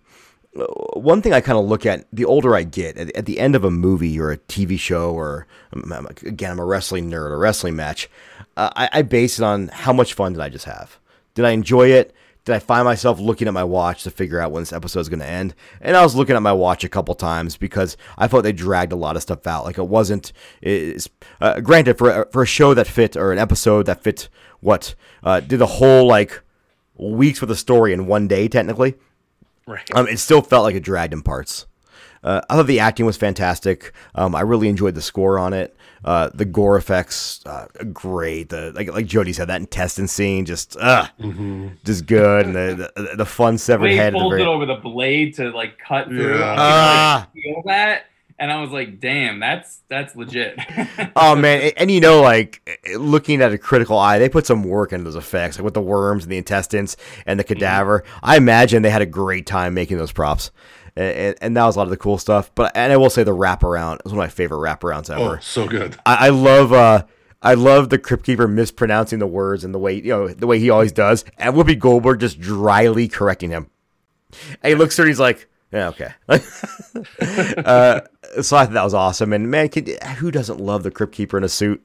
one thing I kind of look at the older I get, at, at the end of a movie or a TV show, or um, I'm- again, I'm a wrestling nerd, a wrestling match, uh, I, I base it on how much fun did I just have? Did I enjoy it? Did I find myself looking at my watch to figure out when this episode is going to end? And I was looking at my watch a couple times because I felt they dragged a lot of stuff out. Like it wasn't. Is uh, granted for a- for a show that fit or an episode that fit what uh, did the whole like weeks worth of story in one day technically. Right. Um, it still felt like it dragged in parts. Uh, I thought the acting was fantastic. Um, I really enjoyed the score on it. Uh, the gore effects, uh, great. The like like Jody said, that intestine scene, just uh, just good, and the the, the fun severed Way head. The very, it over the blade to like cut through. Yeah. I Ah. like, feel that, and I was like, "Damn, that's that's legit." oh man, and, you know, like looking at a critical eye, they put some work into those effects, like with the worms and the intestines and the cadaver. I imagine they had a great time making those props. And, and, that was a lot of the cool stuff. But and I will say the wraparound was one of my favorite wraparounds ever. oh, so good. I, I love uh I love the Crypt Keeper mispronouncing the words and the way you know the way he always does, and Whoopi Goldberg just dryly correcting him. And he looks at her, he's like, "Yeah, okay." uh, so I thought that was awesome, and man, can, who doesn't love the Crypt Keeper in a suit?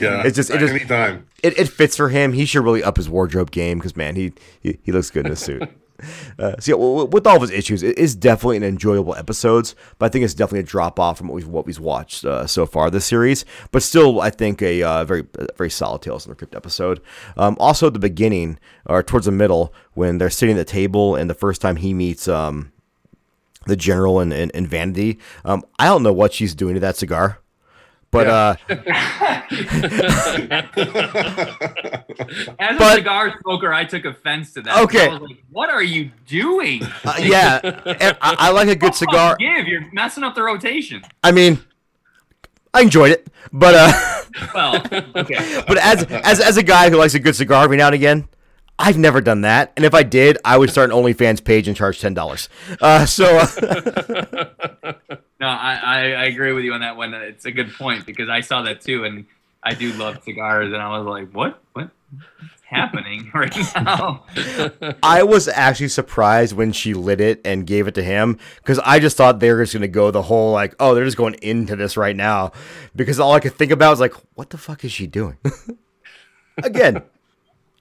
Yeah. It's just- it just- anytime. It, it fits for him. He should really up his wardrobe game because man, he, he he looks good in a suit. Uh, so yeah, with all of his issues, it is definitely an enjoyable episodes, but I think it's definitely a drop off from what we've what we've watched uh, so far this series. But still, I think a uh, very very solid Tales from the Crypt episode. Um, also, at the beginning or towards the middle, when they're sitting at the table and the first time he meets um, the general and, and, and Vanity, um, I don't know what she's doing to that cigar. But Yeah. uh, As But- a cigar smoker, I took offense to that. Okay. I was like, "What are you doing? uh, yeah, and I, I like a good cigar. Give you're messing up the rotation." I mean, I enjoyed it, but uh, Well, okay. but as as as a guy who likes a good cigar every now and again, I've never done that. And if I did, I would start an OnlyFans page and charge ten dollars. Uh, so uh, No, I, I, I agree with you on that one. It's a good point because I saw that too, and I do love cigars, and I was like, what, what, what's happening right now? I was actually surprised when she lit it and gave it to him because I just thought they were just gonna go the whole like, oh, they're just going into this right now because all I could think about was like, what the fuck is she doing? Again,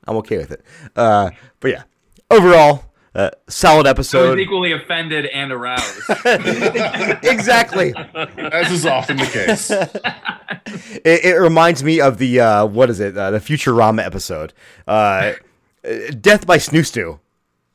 I'm okay with it. Uh, but yeah, overall, uh, solid I was episode. equally offended and aroused. exactly. As is often the case. It, it reminds me of the uh, what is it? Uh, the Futurama episode, uh, uh, Death by Snoo Stew.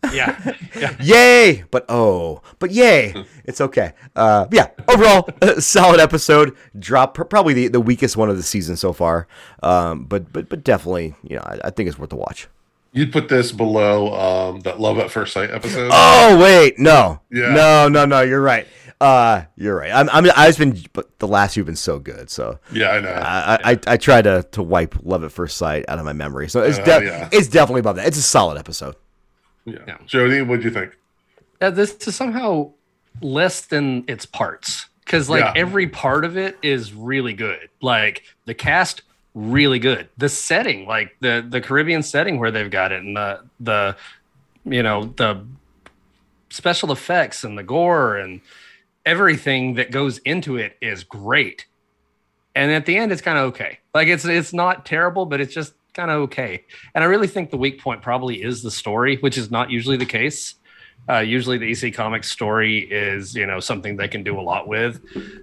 yeah, yeah. Yay! But oh, but yay! It's okay. Uh, yeah. Overall, solid episode. Drop probably the, the weakest one of the season so far. Um, but but but definitely, you know, I, I think it's worth the watch. You'd put this below um, that Love at First Sight episode. Oh wait, no, Yeah. no, no, no. You're right. Uh, you're right. I'm, I'm I've been, but the last few have been so good. So yeah, I know. I, I, I try to to wipe Love at First Sight out of my memory. So it's Uh, de- yeah. it's definitely above that. It's a solid episode. Yeah. yeah. Jody, what'd you think? Yeah, this is somehow less than its parts because like Yeah. every part of it is really good. Like the cast, really good. The setting, like the the Caribbean setting where they've got it, and the the you know the special effects and the gore and everything that goes into it is great. And at the end, it's kind of okay. Like it's it's not terrible, but it's just kind of okay. And I really think the weak point probably is the story, which is not usually the case. Uh, usually, the EC Comics story is you know something they can do a lot with,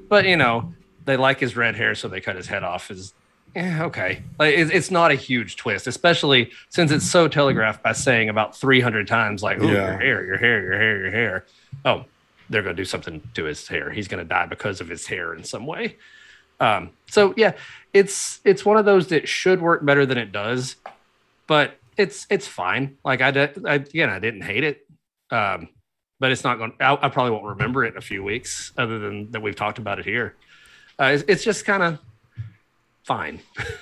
but you know they like his red hair, so they cut his head off. Is eh, okay. Like, it's, it's not a huge twist, especially since it's so telegraphed by saying about 300 times, like, "Ooh, Yeah. your hair, your hair, your hair, your hair." Oh, they're going to do something to his hair. He's going to die because of his hair in some way. Um, so yeah, it's it's one of those that should work better than it does, but it's it's fine. Like I, did, I again, I didn't hate it, um, but it's not going. I, I probably won't remember it in a few weeks, other than that we've talked about it here. Uh, it's, it's just kind of fine.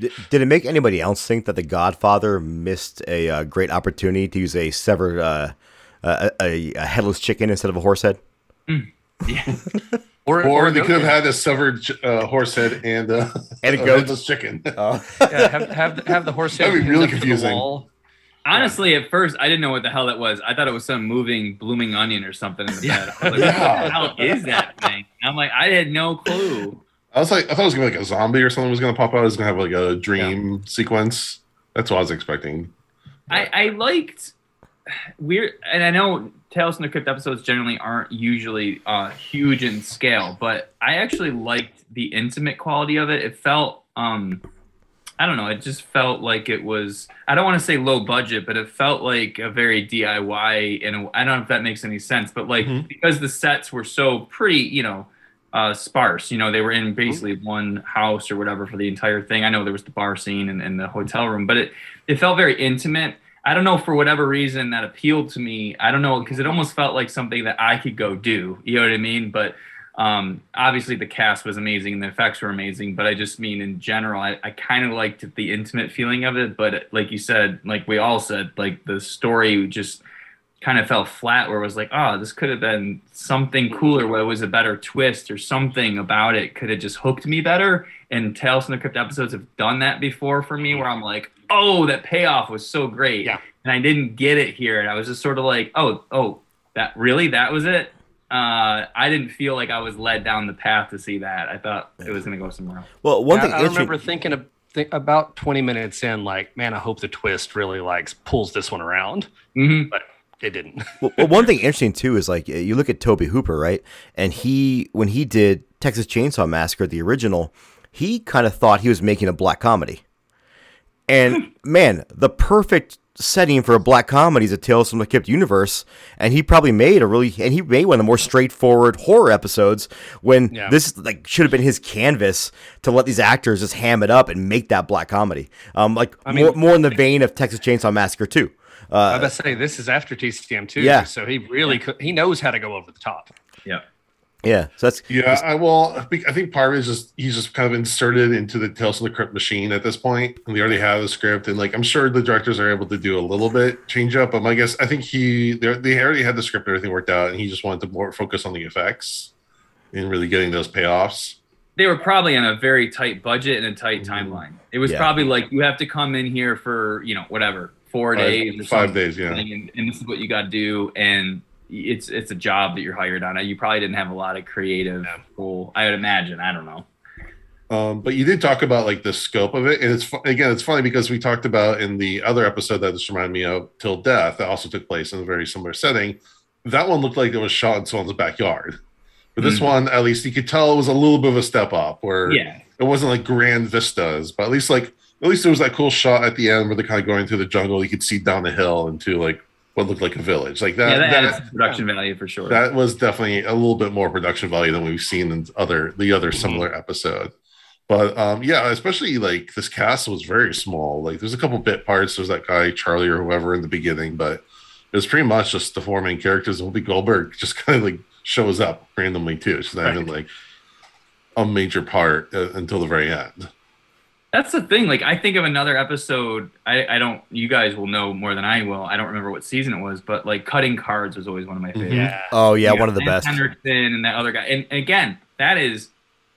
D- did it make anybody else think that The Godfather missed a uh, great opportunity to use a severed, uh, a, a, a headless chicken instead of a horse head? yeah. Or they could have had a severed uh, horse head and, uh, And a goat. headless chicken. Oh, yeah, have, have the- have the horse head That'd be really up to the confusing. wall. Honestly, at first, I didn't know what the hell that was. I thought it was some moving blooming onion or something in the Yeah. bed. I was like, Yeah. What the hell is that thing? And I'm like, I had no clue. I was like, I thought it was gonna be like a zombie or something was gonna pop out. It was gonna have like a dream sequence. That's what I was expecting. I, I liked weird, and I know Tales from the Crypt episodes generally aren't usually uh, huge in scale, but I actually liked the intimate quality of it. It felt, um, I don't know, it just felt like it was. I don't want to say low budget, but it felt like a very DIY. And I don't know if that makes any sense, but like Mhm. because the sets were so pretty, you know. Uh, sparse, you know, they were in basically one house or whatever for the entire thing. I know there was the bar scene and, and the hotel room, but it it felt very intimate. I don't know for whatever reason that appealed to me. I don't know because it almost felt like something that I could go do. You know what I mean? But um, obviously the cast was amazing and the effects were amazing. But I just mean in general, I, I kind of liked the intimate feeling of it. But like you said, like we all said, like the story just kind of fell flat where it was like, oh, this could have been something cooler where it was a better twist or something about it could have just hooked me better. And Tales from the Crypt episodes have done that before for me where I'm like, oh, that payoff was so great. Yeah. And I didn't get it here. And I was just sort of like, oh, oh, that really? That was it? Uh, I didn't feel like I was led down the path to see that. I thought it was going to go somewhere else. well, one Yeah, thing I interesting- remember thinking of, think, about 20 minutes in, like, man, I hope the twist really like pulls this one around, hmm but it didn't. well, well, one thing interesting too is like you look at Tobe Hooper, right? And he when he did Texas Chainsaw Massacre, the original, he kind of thought he was making a black comedy. And man, the perfect setting for a black comedy is a Tales from the Crypt universe, and he probably made a really and he made one of the more straightforward horror episodes when Yeah. this like should have been his canvas to let these actors just ham it up and make that black comedy. Um, like I mean- more more in the vein of Texas Chainsaw Massacre too. I Uh, was about to say this is after TCM too, Yeah. so he really could, he knows how to go over the top. Yeah. Yeah, so that's Yeah, I well, I think I think part of it is just he's just kind of inserted into the Tales of the Crypt machine at this point. point, and they already have the script, and like I'm sure the directors are able to do a little bit change up, but my guess I think he they they already had the script and everything worked out, and he just wanted to more focus on the effects and really getting those payoffs. they were probably on a very tight budget and a tight Mhm. timeline. It was Yeah. probably like you have to come in here for you know whatever four Five- days, or five days, yeah. and, and this is what you got to do, and it's it's a job that you're hired on. You probably didn't have a lot of creative pool. I would imagine. I don't know. Um, but you did talk about like the scope of it, and it's again, it's funny because we talked about in the other episode that this reminded me of, "Till Death," that also took place in a very similar setting. That one looked like it was shot in someone's backyard, but this Mhm. one, at least, you could tell it was a little bit of a step up, where Yeah, it wasn't like grand vistas, but at least like at least there was that cool shot at the end where they're kind of going through the jungle. You could see down the hill into like what looked like a village, like that. yeah, that, that- production value for sure. that was definitely a little bit more production value than we've seen in other the other Mm-hmm. similar episode. But um yeah, especially like this cast was very small. Like there's a couple bit parts. There's that guy Charlie or whoever in the beginning, but it was pretty much just the four main characters. And Whoopi Goldberg just kind of like shows up randomly too. She's not even like a major part uh, until the very end. That's the thing. Like, I think of another episode. I, I don't. You guys will know more than I will. I don't remember what season it was, but like cutting cards was always one of my favorites. Mhm. Yeah. oh yeah, You one got of the Lance best. Henriksen and that other guy. And, and again, that is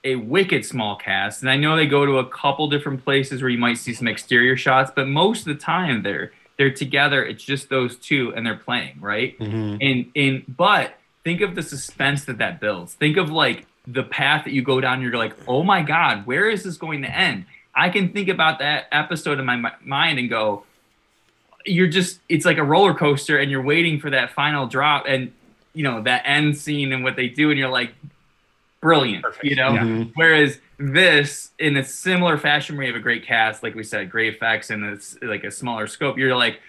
a wicked small cast. And I know they go to a couple different places where you might see some exterior shots, but most of the time they're they're together. It's just those two, and they're playing right. Mhm. And and but think of the suspense that that builds. Think of like the path that you go down. You're like, oh my god, where is this going to end? I can think about that episode in my mind and go, you're just it's like a roller coaster, and you're waiting for that final drop, and you know that end scene and what they do, and you're like, brilliant, Perfect. you know. Yeah. Mhm. Whereas this, in a similar fashion, where you have a great cast, like we said, great effects, and it's like a smaller scope, you're like,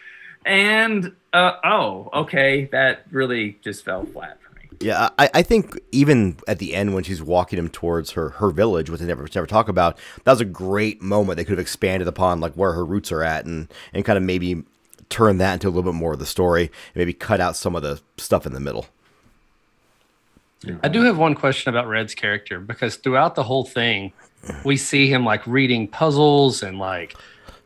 and uh, oh, okay, that really just fell flat for me. Yeah, I, I think even at the end when she's walking him towards her, her village, which they never never talk about, that was a great moment. They could have expanded upon like where her roots are at and and kind of maybe turn that into a little bit more of the story and maybe cut out some of the stuff in the middle. I do have one question about Red's character because throughout the whole thing, we see him like reading puzzles and like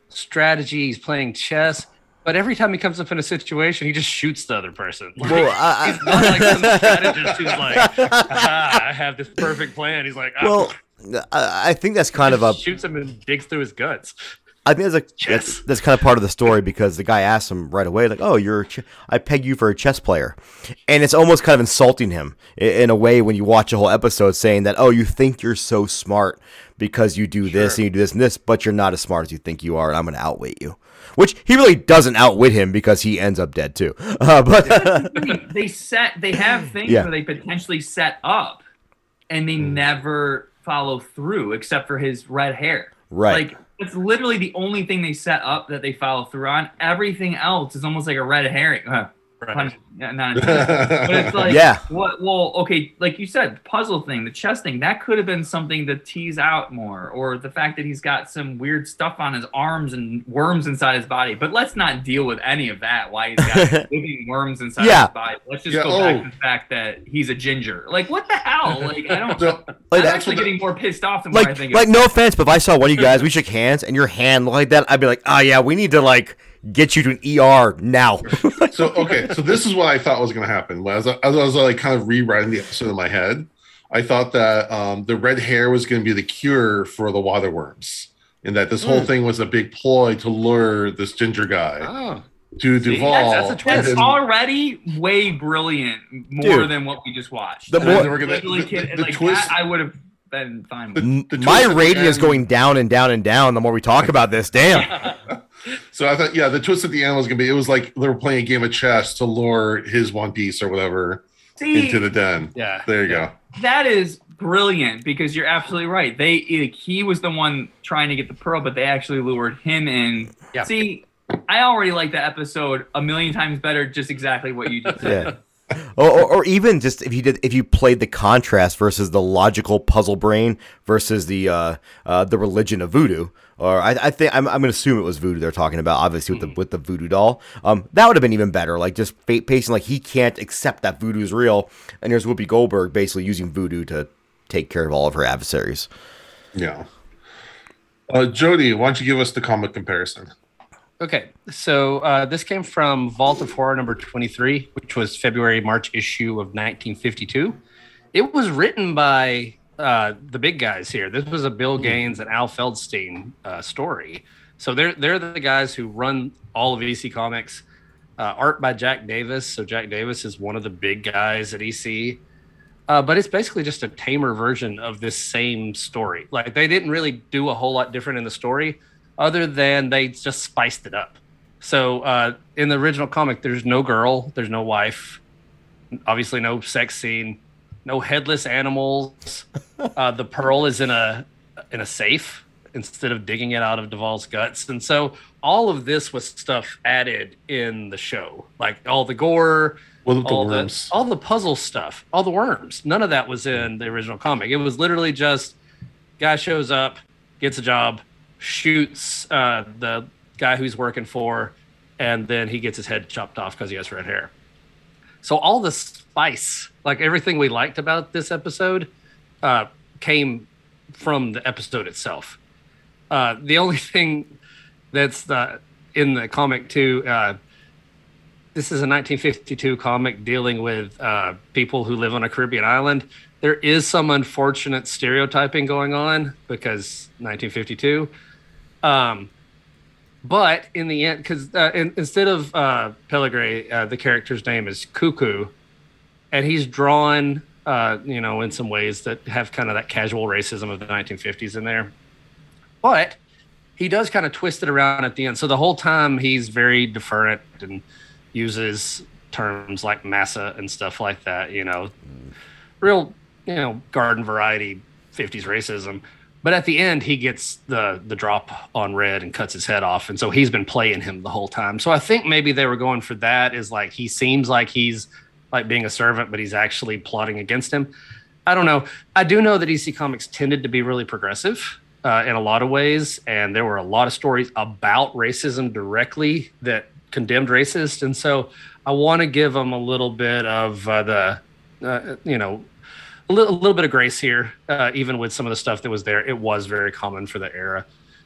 strategies, playing chess. But every time he comes up in a situation, he just shoots the other person. Like, Well, I- he's not like some strategist who's like, "Ah, I have this perfect plan. He's like, ah, Well, I, I think that's kind of a shoots him and digs through his guts. I think that's, a, that's Chess. that's kind of part of the story because the guy asks him right away, like, "Oh, you're ch- I peg you for a chess player," and it's almost kind of insulting him i- in a way when you watch a whole episode, saying that, "Oh, you think you're so smart because you do this and you do this and this, but you're not as smart as you think you are, and I'm going to outwit you." Which he really doesn't outwit him because he ends up dead too. Uh, but they set they have things Yeah. where they potentially set up and they never follow through except for his red hair. Right. Like it's literally the only thing they set up that they follow through on. Everything else is almost like a red herring. Uh, Right. yeah, not but it's like Yeah. what well okay like you said the puzzle thing the chess thing that could have been something to tease out more or the fact that he's got some weird stuff on his arms and worms inside his body but let's not deal with any of that why he's got living worms inside Yeah. his body let's just Yeah, go oh. back oh. to the fact that he's a ginger like what the hell like i don't So, Like, i'm that's actually the- getting more pissed off than what i think like no offense, but if I saw one of you guys, we shook hands, and your hand looked like that, I'd be like, "Oh yeah, we need to like get you to an ER now." so okay, so this is what I thought was going to happen. As I, as I was like kind of rewriting the episode in my head, I thought that um, the red hair was going to be the cure for the water worms, and that this whole Hmm. thing was a big ploy to lure this ginger guy Oh, to See, Duval. that's- that's a twist. and That's then- already way brilliant, more Dude. than what we just watched. The more- then were gonna- literally the- the like twist- that, I would have been fine with. The- the My twist at the rating is going down and down and down the more we talk about this. Damn. So I thought, yeah, the twist at the end was going to be it was like they were playing a game of chess to lure his One Piece or whatever See, into the den. yeah. There you go. that is brilliant because you're absolutely right. They like, he was the one trying to get the pearl, but they actually lured him in. Yeah. See, I already like that episode a million times better. Just exactly what you just said. Yeah. Or, or, or even just if you did if you played the contrast versus the logical puzzle brain versus the uh, uh, the religion of voodoo or I, I think I'm, I'm gonna assume it was voodoo they're talking about obviously with the with the voodoo doll um that would have been even better like just pacing like he can't accept that voodoo is real and here's Whoopi Goldberg basically using voodoo to take care of all of her adversaries Yeah. Uh, Jody, why don't you give us the comic comparison? Okay, so uh, this came from Vault of Horror number 23, which was February March issue of 1952. It was written by uh, the big guys here. This was a Bill Gaines and Al Feldstein uh, story. So they're they're the guys who run all of EC Comics. Uh, art by Jack Davis. So Jack Davis is one of the big guys at EC. Uh, but it's basically just a tamer version of this same story. Like they didn't really do a whole lot different in the story, other than they just spiced it up. So uh, in the original comic, there's no girl, there's no wife, obviously no sex scene, no headless animals. Uh, the pearl is in a in a safe instead of digging it out of Duvall's guts, and so all of this was stuff added in the show, like all the gore, about the all worms? the all the puzzle stuff, all the worms. None of that was in the original comic. It was literally just guy shows up, gets a job, shoots uh, the guy who's working for, and then he gets his head chopped off because he has red hair. So all the spice, like everything we liked about this episode, uh, came from the episode itself. Uh, the only thing that's uh, in the comic too. Uh, this is a 1952 comic dealing with uh, people who live on a Caribbean island. There is some unfortunate stereotyping going on because 1952. Um, but in the end, because uh, in, instead of uh, Peligre, uh, the character's name is Cuckoo, and he's drawn, uh, you know, in some ways that have kind of that casual racism of the 1950s in there. But he does kind of twist it around at the end. So the whole time he's very deferent and uses terms like massa and stuff like that, you know, real, you know, garden variety 50s racism. But at the end, he gets the the drop on red and cuts his head off, and so he's been playing him the whole time. So I think maybe they were going for that. Is like he seems like he's like being a servant, but he's actually plotting against him. I don't know. I do know that EC Comics tended to be really progressive uh, in a lot of ways, and there were a lot of stories about racism directly that condemned racist, and so I want to give them a little bit of uh, the, uh, you know, a little, a little bit of grace here, uh, even with some of the stuff that was there. It was very common for the era.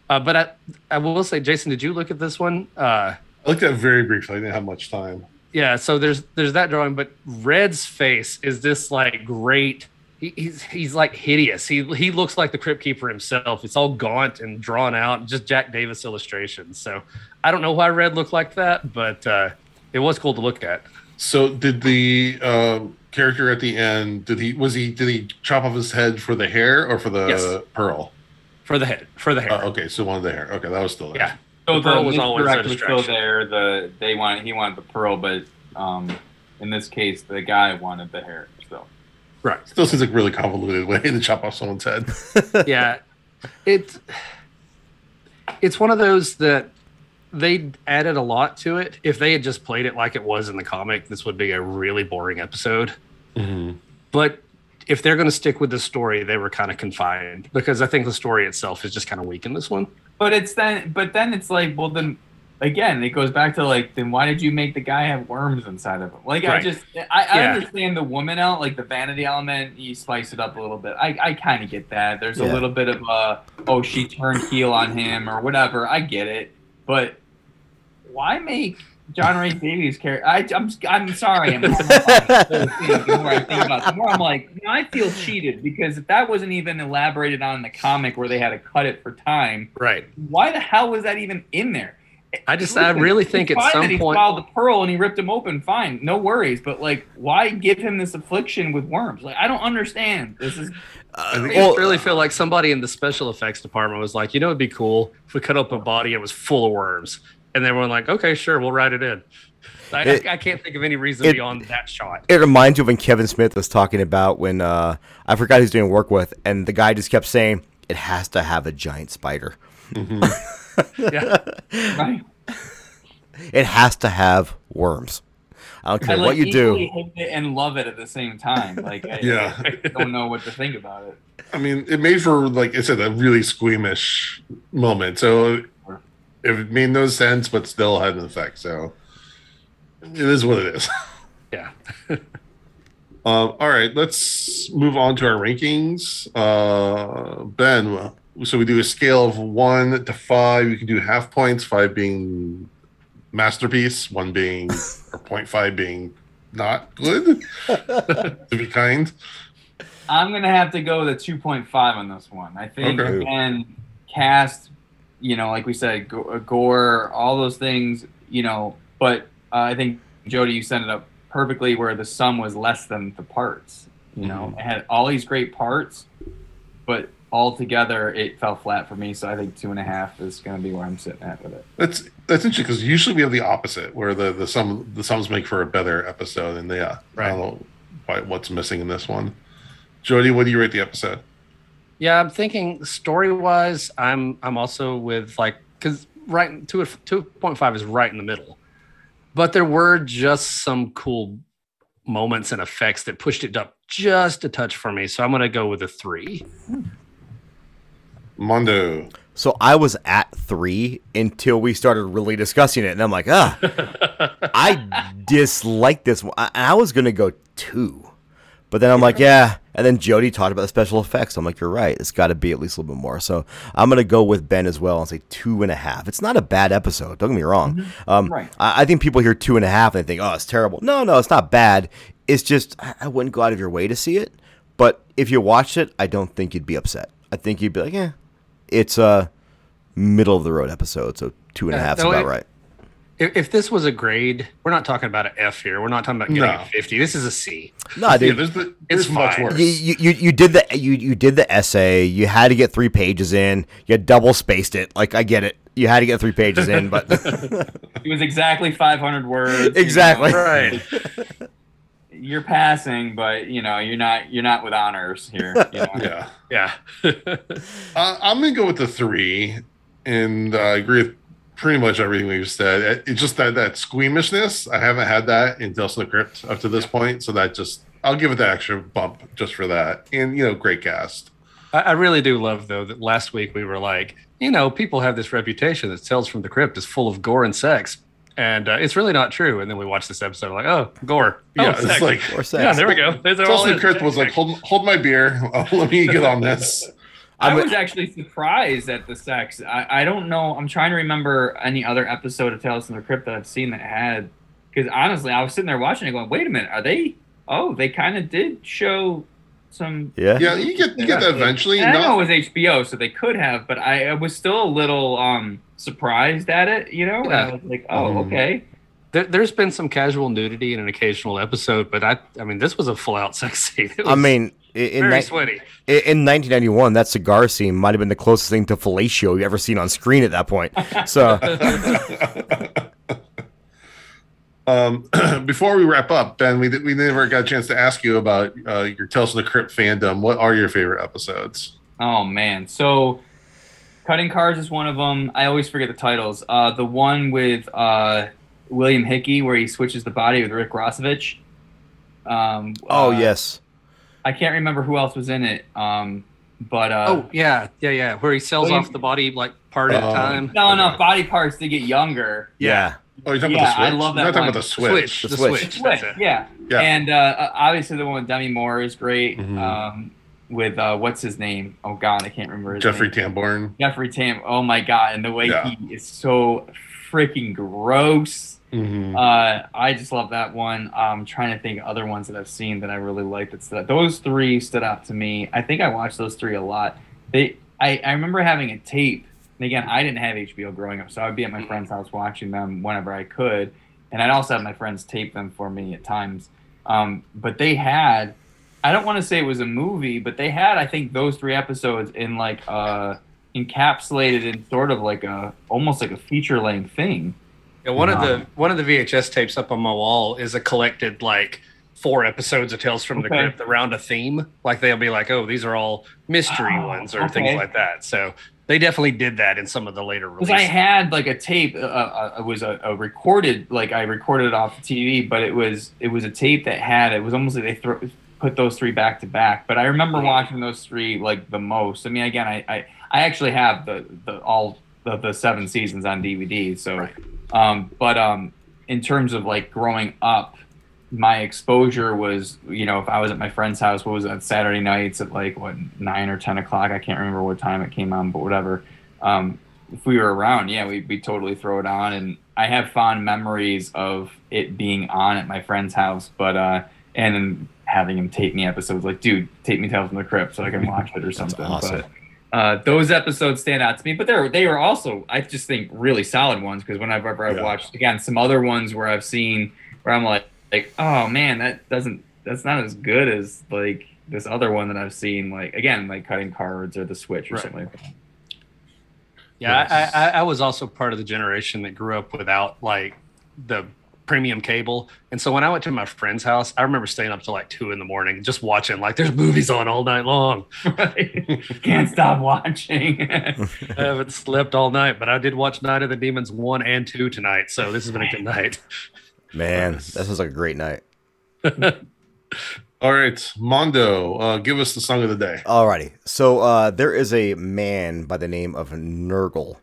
Uh, but I, I will say, Jason, did you look at this one? Uh, I looked at it very briefly. I didn't have much time. yeah. So there's there's that drawing, but Red's face is this like great. He, he's he's like hideous. He he looks like the Crypt Keeper himself. It's all gaunt and drawn out, just Jack Davis illustrations. So I don't know why Red looked like that, but uh, it was cool to look at. So did the uh, character at the end? Did he was he did he chop off his head for the hair or for the Yes. pearl? For the head, for the hair. Uh, okay, so one of the hair. Okay, that was still there. Yeah. So The the, pearl was always was still there. The they wanted he wanted the pearl, but um, in this case, the guy wanted the hair. So Right. Still seems like a really convoluted way to chop off someone's head. yeah it's it's one of those that they added a lot to it if they had just played it like it was in the comic this would be a really boring episode mm-hmm. but if they're going to stick with the story they were kind of confined because i think the story itself is just kind of weak in this one But it's then, but then it's like, well, then again, it goes back to like, then why did you make the guy have worms inside of him? Like, I just, I, I Yeah. understand the woman out, like the vanity element. You spice it up a little bit. I, I kind of get that. There's a little bit of a, oh, she turned heel on him or whatever. I get it, but why make John Rhys-Davies character? I, I'm, I'm sorry. I'm the more I think about it, the more I'm like, you know, I feel cheated because if that wasn't even elaborated on in the comic where they had to cut it for time right why the hell was that even in there? I just i really think it's at fine that some he point swallowed the pearl and he ripped him open. Fine, no worries. But like, why give him this affliction with worms? Like, I don't understand. This is I well, really feel like somebody in the special effects department was like, you know, it'd be cool if we cut up a body and it was full of worms, and they were like, okay, sure, we'll write it in. I, It- I, I can't think of any reason it- beyond that shot. it reminds you of when Kevin Smith was talking about when uh, I forgot who's doing work with, and the guy just kept saying it has to have a giant spider. Yeah, right. It has to have worms. I don't I care like what you do. hate it and love it at the same time. Like, I, Yeah. I don't know what to think about it. I mean, it made for like I said, a really squeamish moment. So it made no sense, but still had an effect. So it is what it is. Yeah. Um, all right, let's move on to our rankings. Uh, ben, so we do a scale of one to five. You can do half points, five being masterpiece, one being or 0.5 being not good. to be kind. I'm gonna have to go with a 2.5 on this one. I think Okay. again, cast, you know, like we said, uh, gore, all those things, you know. But uh, I think Jody, you set it up perfectly where the sum was less than the parts. You know, Mm-hmm. it had all these great parts, but all together it fell flat for me. So I think two and a half is gonna be where I'm sitting at with it. That's that's interesting because usually we have the opposite, where the the sum the sums make for a better episode, and yeah, uh, I don't know why, what's missing in this one. Jody, what do you rate the episode? Yeah, I'm thinking story wise, I'm I'm also with like because right two two point five is right in the middle, but there were just some cool moments and effects that pushed it up just a touch for me. So I'm gonna go with a three. Hmm. Mondo. So I was at three until we started really discussing it, and I'm like, ah, I dislike this one. I, I was gonna go two, but then I'm like, yeah. And then Jody talked about the special effects. I'm like, you're right. It's got to be at least a little bit more. So I'm gonna go with Ben as well and say two and a half. It's not a bad episode. Don't get me wrong. Um, Right. I, I think people hear two and a half and they think, oh, it's terrible. No, no, it's not bad. It's just I, I wouldn't go out of your way to see it. But if you watched it, I don't think you'd be upset. I think you'd be like, yeah, it's a middle of the road episode, so two and a half and a Yeah, half is about it- right. If, if this was a grade, we're not talking about an F here. We're not talking about getting No. a 50. This is a C. No, Yeah, dude, there's the, It's there's much fine. worse. you, you, you you did the you you did the essay. You had to get three pages in. You double spaced it. Like I get it. You had to get three pages in, but It was exactly 500 words. you know. Exactly. Right. You're passing, but you know you're not you're not with honors here. You know? yeah. yeah. Uh, I'm gonna go with the three, and uh, I agree with pretty much everything we've said. It's just that that squeamishness. I haven't had that in Tales from the Crypt up to this point, so that just I'll give it the extra bump just for that. And you know, great cast. I, I really do love though that last week we were like, you know, people have this reputation that Tales from the Crypt is full of gore and sex, and uh, it's really not true. And then we watched this episode, like, oh, gore. Oh, Yeah, it's sex. like or sex. yeah, there we go. Those are Tales all from the. Crypt was like, hold hold my beer. let me get on this. I I'm- was actually surprised at the sex. I, I don't know. I'm trying to remember any other episode of Tales from the Crypt that I've seen that had. Because honestly, I was sitting there watching it, going, "Wait a minute, are they? Oh, they kind of did show some." Yeah. Yeah, you get you get that eventually. And I know it was HBO, so they could have, but I, I was still a little um surprised at it. You know, and I was like, "Oh, Mhm. okay." There, there's been some casual nudity in an occasional episode, but I, I mean, this was a full out sex scene. It I mean, i- in, very ni- sweaty. in 1991, that cigar scene might have been the closest thing to fellatio you've ever seen on screen at that point. So um, before we wrap up, Ben, we we never got a chance to ask you about uh, your Tales from the Crypt fandom. What are your favorite episodes? Oh man, so cutting cards is one of them. I always forget the titles. Uh, the one with uh, William Hickey where he switches the body with Rick Rossovich. Um, Oh uh, yes. I can't remember who else was in it. Um, but uh, oh yeah, yeah, yeah. Where he sells William- off the body like part at a Oh. time. not enough body parts to get younger. Yeah. Oh, you're talking Yeah, about the Switch. I love that You're not talking about the Switch. Switch. The The Switch. Switch. Switch, yeah. Yeah. And uh, obviously the one with Demi Moore is great. Mhm. Um, with uh, what's his name? Oh God, I can't remember his Jeffrey name. Tambor. Jeffrey Tam. Oh my God, and the way Yeah. he is so freaking gross. Mhm. Uh, I just love that one. I'm trying to think of other ones that I've seen that I really liked. That stood out. Those three stood out to me. I think I watched those three a lot. They, I, I remember having a tape. And again, I didn't have HBO growing up, so I'd be at my friend's house watching them whenever I could, and I'd also have my friends tape them for me at times. Um, but they had, I don't want to say it was a movie, but they had, I think, those three episodes in like uh, encapsulated in sort of like a almost like a feature length thing. Yeah, one of the Um, one of the VHS tapes up on my wall is a collected like four episodes of Tales from the Okay. Crypt around a theme. Like they'll be like, oh, these are all mystery Oh, ones or things like that. So They definitely did that in some of the later releases. I had like a tape. Uh, uh, it was a, a recorded, like I recorded it off the TV, but it was it was a tape that had it was almost like they throw, put those three back to back. But I remember watching those three like the most. I mean, again, I I, I actually have the the all the, the seven seasons on DVD. So, Right. um, but um, in terms of like growing up, my exposure was, you know, if I was at my friend's house, what was it, Saturday nights at like what nine or ten o'clock? I can't remember what time it came on, but whatever. Um, if we were around, yeah, we'd, we'd totally throw it on. And I have fond memories of it being on at my friend's house, but uh, and having him tape me episodes like, dude, tape me Tales from the Crypt so I can watch it or something. awesome. But uh, those episodes stand out to me, but they're they were also I just think really solid ones because whenever I've Yeah. watched again some other ones where I've seen where I'm like like oh man that doesn't that's not as good as like this other one that I've seen like again like cutting cards or the switch or Right. something like that. Yeah, Yes. I, I, I was also part of the generation that grew up without like the premium cable, and so when I went to my friend's house, I remember staying up till like two in the morning just watching. Like, there's movies on all night long. Can't stop watching. I haven't slept all night, but I did watch Night of the Demons one and two tonight, so this has been a good night. Man, that sounds like a great night. All right, Mondo, uh, give us the song of the day. Alrighty. So uh, there is a man by the name of Nergal.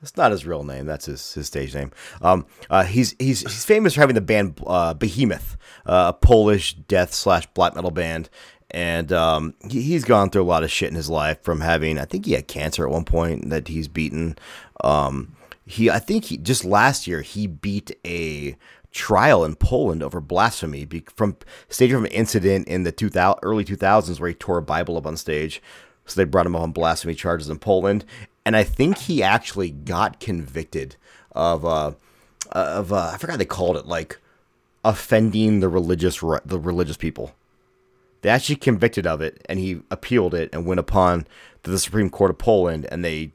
It's not his real name. That's his, his stage name. Um, uh, he's he's he's famous for having the band uh, Behemoth, uh, a Polish death slash black metal band, and um, he, he's gone through a lot of shit in his life. From having, I think he had cancer at one point that he's beaten. Um, he, I think he just last year he beat a trial in Poland over blasphemy be, from stage from an incident in the 2000, early 2000s where he tore a Bible up on stage. So they brought him up on blasphemy charges in Poland, and I think he actually got convicted of uh, of uh, I forgot they called it like offending the religious the religious people. They actually convicted of it, and he appealed it and went upon to the Supreme Court of Poland, and they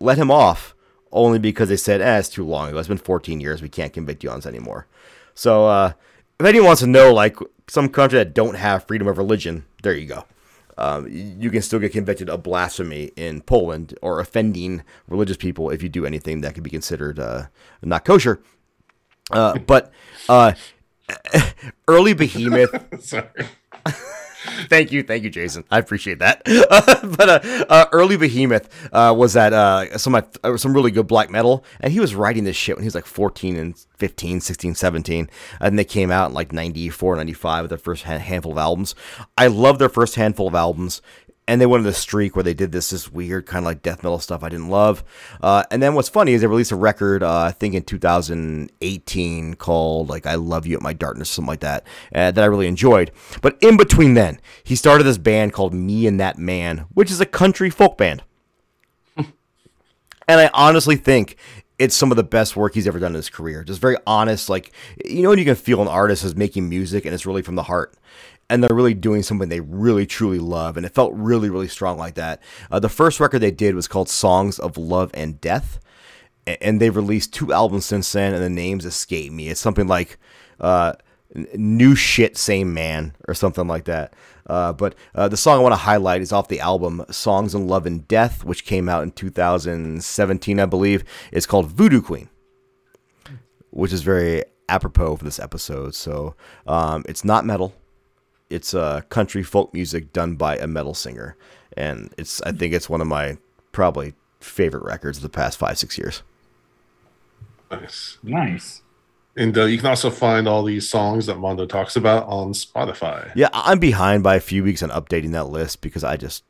let him off only because they said, "Eh, it's too long ago. It's been 14 years. We can't convict you on this anymore." So, uh, if anyone wants to know, like some country that don't have freedom of religion, there you go. Um, you can still get convicted of blasphemy in Poland or offending religious people if you do anything that could be considered uh, not kosher. Uh, but uh, early behemoth Sorry. thank you, thank you, Jason. I appreciate that. but uh, uh, early Behemoth uh, was that uh, some uh, some really good black metal, and he was writing this shit when he was like 14 and 15, 16, 17, and they came out in like 94, 95 with their first handful of albums. I love their first handful of albums. And they went on this streak where they did this this weird kind of like death metal stuff I didn't love. Uh, and then what's funny is they released a record uh, I think in 2018 called like I Love You at My Darkness something like that uh, that I really enjoyed. But in between then, he started this band called Me and That Man, which is a country folk band. and I honestly think it's some of the best work he's ever done in his career. Just very honest, like you know when you can feel an artist is making music and it's really from the heart. And they're really doing something they really truly love, and it felt really, really strong like that. Uh, the first record they did was called "Songs of Love and Death," and they've released two albums since then, and the names escape me. It's something like uh, "New Shit, Same Man" or something like that. Uh, but uh, the song I want to highlight is off the album "Songs of Love and Death," which came out in 2017, I believe. It's called "Voodoo Queen." which is very apropos for this episode. So um, it's not metal; it's uh, country folk music done by a metal singer, and it's I think it's one of my probably favorite records of the past five six years. Nice. nice. And uh, you can also find all these songs that Mondo talks about on Spotify. Yeah, I- I'm behind by a few weeks on updating that list because I just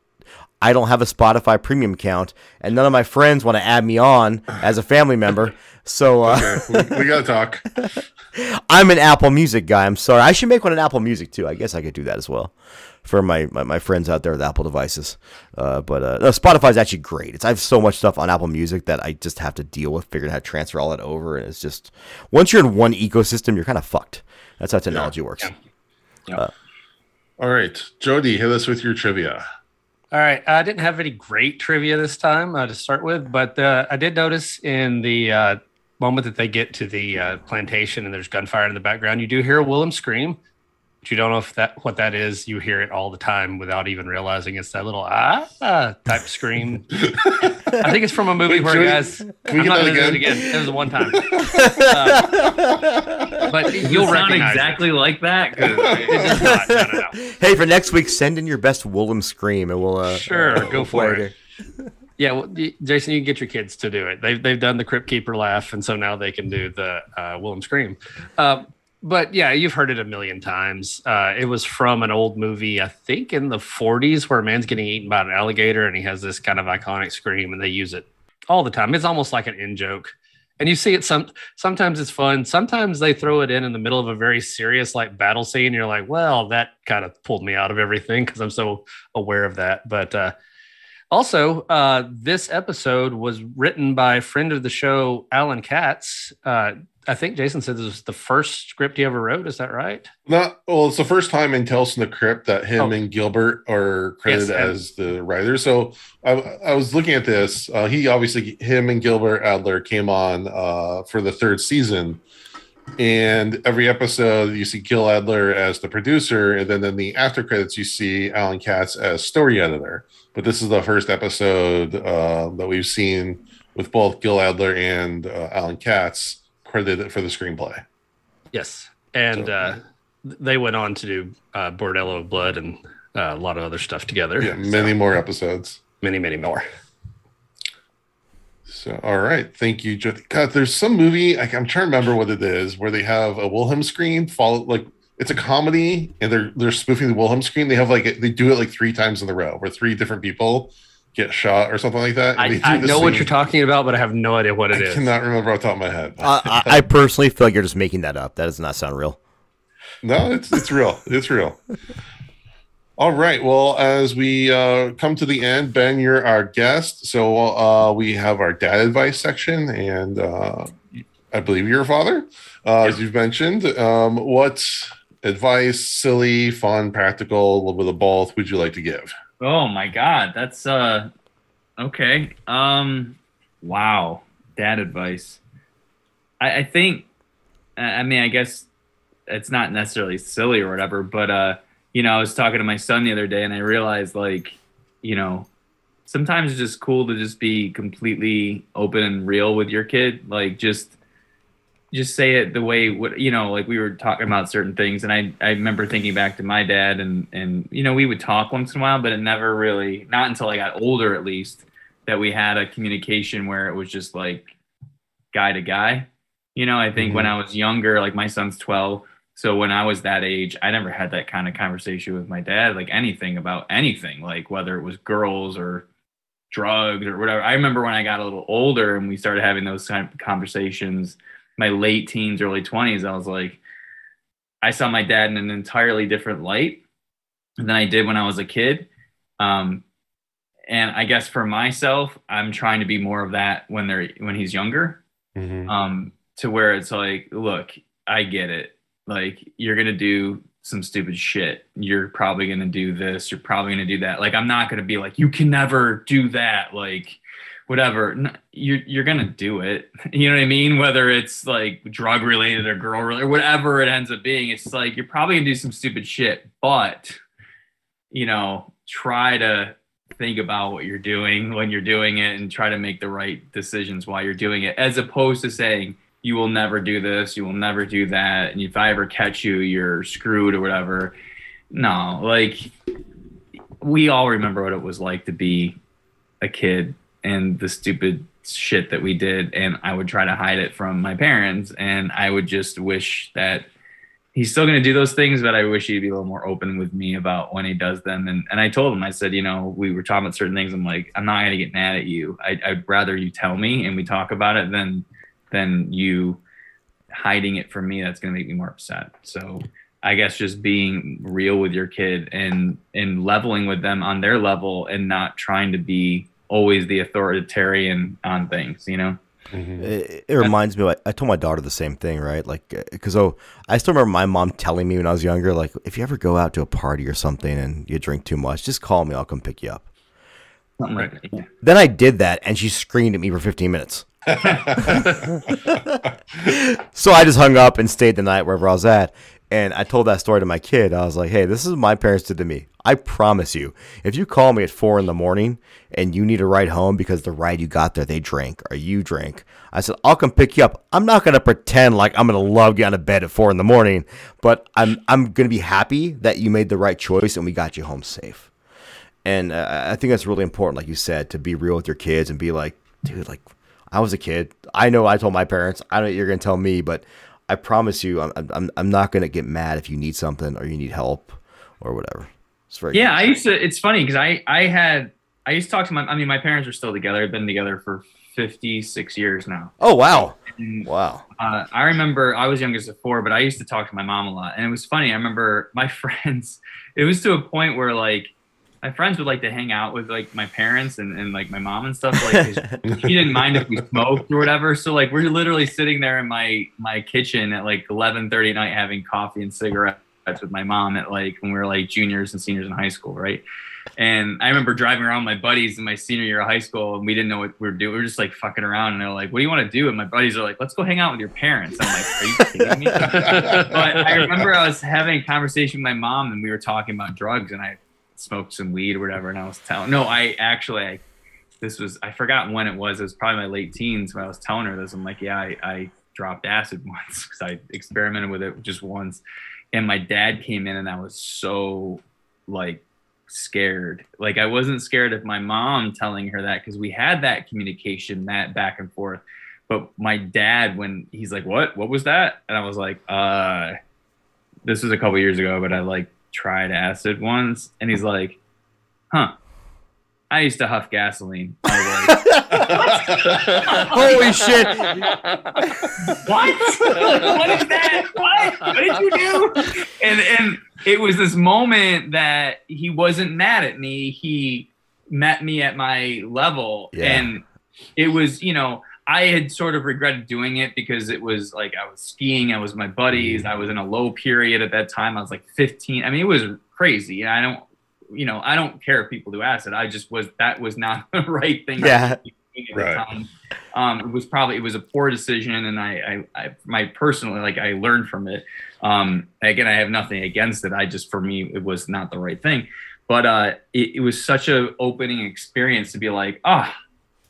I don't have a Spotify premium account, and none of my friends want to add me on as a family member. So uh, Okay, we, we gotta talk. I'm an Apple Music guy. I'm sorry. I should make one in Apple Music too. I guess I could do that as well for my, my, my friends out there with Apple devices. Uh, but uh, no, Spotify is actually great. It's I have so much stuff on Apple Music that I just have to deal with figuring out how to transfer all that over, and it's just once you're in one ecosystem, you're kind of fucked. That's how technology works. All right, Jody, hit us with your trivia. All right. I didn't have any great trivia this time uh, to start with, but uh, I did notice in the uh, moment that they get to the uh, plantation and there's gunfire in the background, you do hear a Wilhelm scream. But you don't know if that what that is. You hear it all the time without even realizing it's that little ah, ah type scream. I think it's from a movie Wait, where should we- guys. can we I'm get not that gonna do it again? again. It was one time. Uh, but you'll it sound recognize exactly like that. 'Cause It. It does not. No, no, no. Hey, for next week, send in your best Wilhelm scream, and we'll uh, Sure, uh, go we'll for play it. Yeah, well, Jason, you can get your kids to do it. They've they've done the Crypt Keeper laugh, and so now they can do the uh, Wilhelm scream. Uh, but yeah, you've heard it a million times. Uh, it was from an old movie, I think in the 40s, where a man's getting eaten by an alligator, and he has this kind of iconic scream, and they use it all the time. It's almost like an in joke. And you see it some sometimes it's fun. Sometimes they throw it in in the middle of a very serious like battle scene. And you're like, well, that kind of pulled me out of everything because I'm so aware of that. But uh, also, uh, this episode was written by friend of the show, Alan Katz. Uh, I think Jason said this was the first script he ever wrote. Is that right? Not well. It's the first time in Tales from the Crypt that him Oh. and Gilbert are credited Yes, as the writers. So I, I was looking at this. Uh, he obviously him and Gilbert Adler came on uh, for the third season, and every episode you see Gil Adler as the producer, and then in the after credits you see Alan Katz as story editor. But this is the first episode uh, that we've seen with both Gil Adler and uh, Alan Katz credited for the screenplay. Yes. And So- uh, they went on to do uh, Bordello of Blood and uh, a lot of other stuff together. Yeah, many more episodes. many, many more. So, all right, thank you, Jyoti. God, there's some movie I, I'm trying to remember what it is where they have a Wilhelm scream follow like it's a comedy and they're they're spoofing the Wilhelm scream. They have like they do it like three times in a row where three different people get shot or something like that. I, I the know what you're talking about, but I have no idea what it I is. cannot remember off the top of my head. Uh, I, I personally feel like you're just making that up. That does not sound real. No, it's it's real. It's real. All right. Well, as we uh, come to the end, Ben, you're our guest. So uh, we have our dad advice section, and uh, I believe you're a father, uh, as you've mentioned. Um, what advice, silly, fun, practical, a little bit of both, would you like to give? Oh my god, that's uh okay. Um wow. Dad advice. I, I think I I mean I guess it's not necessarily silly or whatever, but uh, you know, I was talking to my son the other day and I realized like, you know, sometimes it's just cool to just be completely open and real with your kid. Like just just say it the way what you know like we were talking about certain things. And i i remember thinking back to my dad and and you know we would talk once in a while but it never really not until i got older at least that we had a communication where it was just like guy to guy. You know i think when mm-hmm. i was younger like my son's 12 so when i was that age i never had that kind of conversation with my dad like anything about anything like whether it was girls or drugs or whatever i remember when i got a little older and we started having those kind of conversations my late teens, early 20s, I was like, I saw my dad in an entirely different light than I did when I was a kid. Um, and I guess for myself, I'm trying to be more of that when they're when he's younger. Mhm. Um, to where it's like, look, I get it. Like you're gonna do some stupid shit. You're probably gonna do this. You're probably gonna do that. Like I'm not gonna be like, you can never do that. Like whatever you're you're gonna do it you know what i mean whether it's like drug related or girl related or whatever it ends up being it's like you're probably gonna do some stupid shit but you know try to think about what you're doing when you're doing it and try to make the right decisions while you're doing it as opposed to saying you will never do this you will never do that and if i ever catch you you're screwed or whatever. No like we all remember what it was like to be a kid and the stupid shit that we did and i would try to hide it from my parents and i would just wish that he's still going to do those things but i wish he'd be a little more open with me about when he does them. And, and i told him i said you know we were talking about certain things. I'm like i'm not going to get mad at you. I, i'd rather you tell me and we talk about it than than you hiding it from me that's going to make me more upset so i guess just being real with your kid and and leveling with them on their level and not trying to be always the authoritarian on things you know Mhm. It, it reminds me. Like, I told my daughter the same thing, right? Like, because oh, I still remember my mom telling me when I was younger, like, if you ever go out to a party or something and you drink too much, just call me. I'll come pick you up. something like that. Yeah. Then I did that, and she screamed at me for 15 minutes. So I just hung up and stayed the night wherever I was at. And I told that story to my kid. I was like, hey, this is what my parents did to me. I promise you, if you call me at four in the morning and you need a ride home because the ride you got there, they drank or you drank, I said, I'll come pick you up. I'm not going to pretend like I'm going to love getting out of bed at four in the morning, but I'm, I'm going to be happy that you made the right choice and we got you home safe. And uh, I think that's really important, like you said, to be real with your kids and be like, dude, like, I was a kid. I know I told my parents. I know you're going to tell me, but I promise you, I'm, I'm, I'm not going to get mad if you need something or you need help or whatever. It's very yeah. Good. I used to. It's funny because I I had I used to talk to my. I mean, my parents are still together. They've been together for 56 years now. Oh wow. And, wow. Uh, I remember I was youngest of four, but I used to talk to my mom a lot, and it was funny. I remember my friends. It was to a point where like my friends would like to hang out with like my parents and, and like my mom and stuff. Like she didn't mind if we smoked or whatever. So like we're literally sitting there in my my kitchen at like 11:30 at night having coffee and cigarettes with my mom at like when we were like juniors and seniors in high school, right? And I remember driving around with my buddies in my senior year of high school, and we didn't know what we were doing. We were just like fucking around, and they're like, "What do you want to do?" And my buddies are like, "Let's go hang out with your parents." I'm like, "Are you kidding me?" but I remember I was having a conversation with my mom, and we were talking about drugs, and I smoked some weed or whatever, and I was telling. No, I actually, I, this was I forgot when it was. It was probably my late teens when I was telling her this. I'm like, yeah, I, I dropped acid once because I experimented with it just once, and my dad came in, and I was so like scared. Like I wasn't scared of my mom telling her that because we had that communication, that back and forth. But my dad, when he's like, "What? What was that?" and I was like, "Uh." This was a couple years ago, but I like tried acid once, and he's like, "Huh." I used to huff gasoline. Like, Holy shit! what? what is that? What? What did you do? And and it was this moment that he wasn't mad at me. He met me at my level, yeah. and it was you know I had sort of regretted doing it because it was like I was skiing, I was my buddies. I was in a low period at that time. I was like 15. I mean, it was crazy. And I don't, you know, I don't care if people do acid. I just was that was not the right thing. Yeah. right. Um, it was probably it was a poor decision, and I, I, I my personally like I learned from it. Um, again, I have nothing against it. I just for me it was not the right thing. But uh, it, it was such a opening experience to be like, ah. Oh,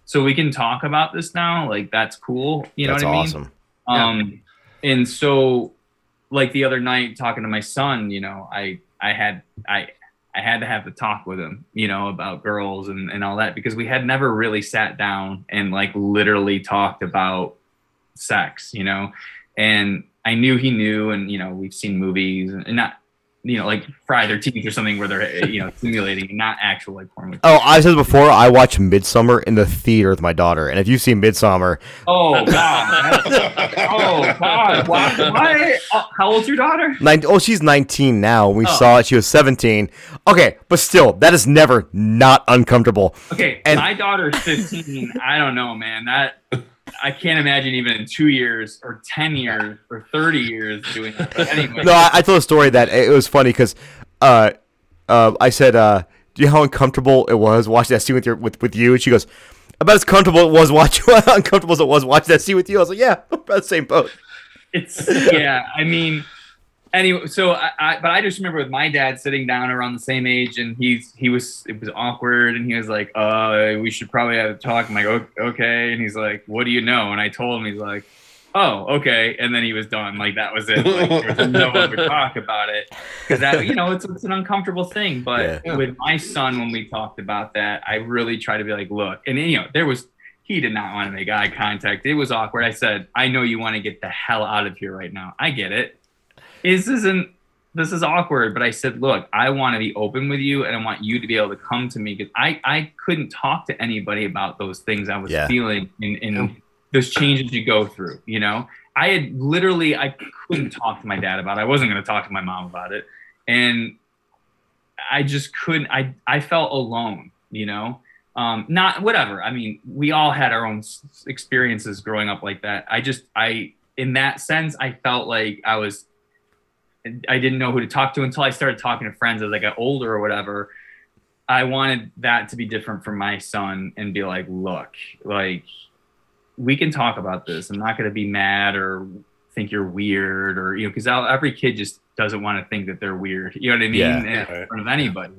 so we can talk about this now. Like that's cool. You know that's what I mean? Awesome. Um, yeah. and so like the other night talking to my son, you know, I I had I I had to have the talk with him, you know, about girls and, and all that because we had never really sat down and like literally talked about sex, you know. And I knew he knew, and you know, we've seen movies and not you know, like fry their teeth or something where they're, you know, simulating, not actual like porn. Oh, I said before, I watched Midsommar in the theater with my daughter, and if you've seen Midsommar, oh god, oh god, why? why? Oh, how old's your daughter? Nine, oh, she's 19 now. We oh. saw it; she was 17. Okay, but still, that is never not uncomfortable. Okay, and my daughter's 15. I don't know, man. That I can't imagine even in two years or ten years or thirty years doing that. Anyway. No, I, I, told a story that it was funny because uh, uh, I said, uh, "Do you know how uncomfortable it was watching that scene with your with, with you?" And she goes, "About as comfortable it was watching uncomfortable as it was watching that scene with you." I was like, "Yeah, about the same boat." It's yeah. I mean, anyway, so I, I, but I just remember with my dad sitting down around the same age, and he's he was it was awkward, and he was like, "Uh, we should probably have a talk." I'm like, "Okay," and he's like, "What do you know?" And I told him, he's like, "Oh, okay," and then he was done. Like that was it. Like, there was no other talk about it because that you know it's it's an uncomfortable thing. But yeah. with my son, when we talked about that, I really try to be like, "Look," and you know, there was he did not want to make eye contact. It was awkward. I said, I know you want to get the hell out of here right now. I get it this isn't this is awkward but i said look i want to be open with you and i want you to be able to come to me because i i couldn't talk to anybody about those things i was yeah. feeling in in yeah. those changes you go through you know? I had literally i couldn't talk to my dad about it. I wasn't going to talk to my mom about it. And i just couldn't i i felt alone you know? Um not whatever. I mean we all had our own experiences growing up like that. I just i in that sense i felt like i was I didn't know who to talk to until I started talking to friends as I got older or whatever. I wanted that to be different for my son and be like, look, like we can talk about this. I'm not going to be mad or think you're weird or you know because every kid just doesn't want to think that they're weird you know what i mean Yeah. in Right. front of anybody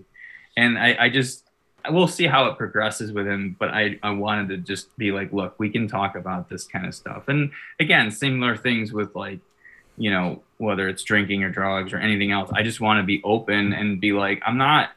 and i i just we'll see how it progresses with him but i i wanted to just be like look we can talk about this kind of stuff and again similar things with like you know whether it's drinking or drugs or anything else i just want to be open and be like i'm not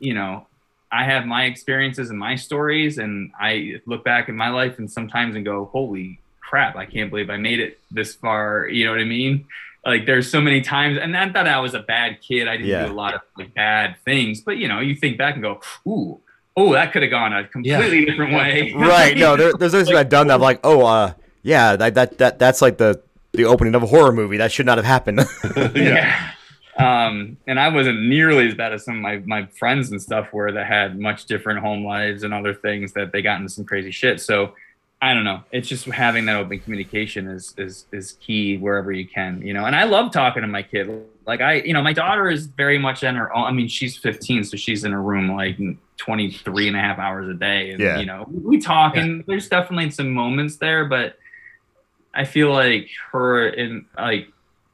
you know i have my experiences and my stories and i look back in my life and sometimes and go holy crap i can't believe i made it this far you know what i mean like there's so many times and not that i was a bad kid i didn't Yeah. do a lot of like bad things but you know you think back and go ooh oh that could have gone a completely different way right. No, there, there's things I've done that I'm like, oh, uh, yeah, that, that that that's like the the opening of a horror movie. That should not have happened. yeah. Um, and I wasn't nearly as bad as some of my, my friends and stuff were that had much different home lives and other things that they got into some crazy shit. So I don't know. It's just having that open communication is is is key wherever you can, you know. And I love talking to my kid. Like I, you know, my daughter is very much in her own. I mean, she's 15, so she's in her room like 23 and a half hours a day. And Yeah. you know, we talk and there's definitely some moments there, but I feel like her and like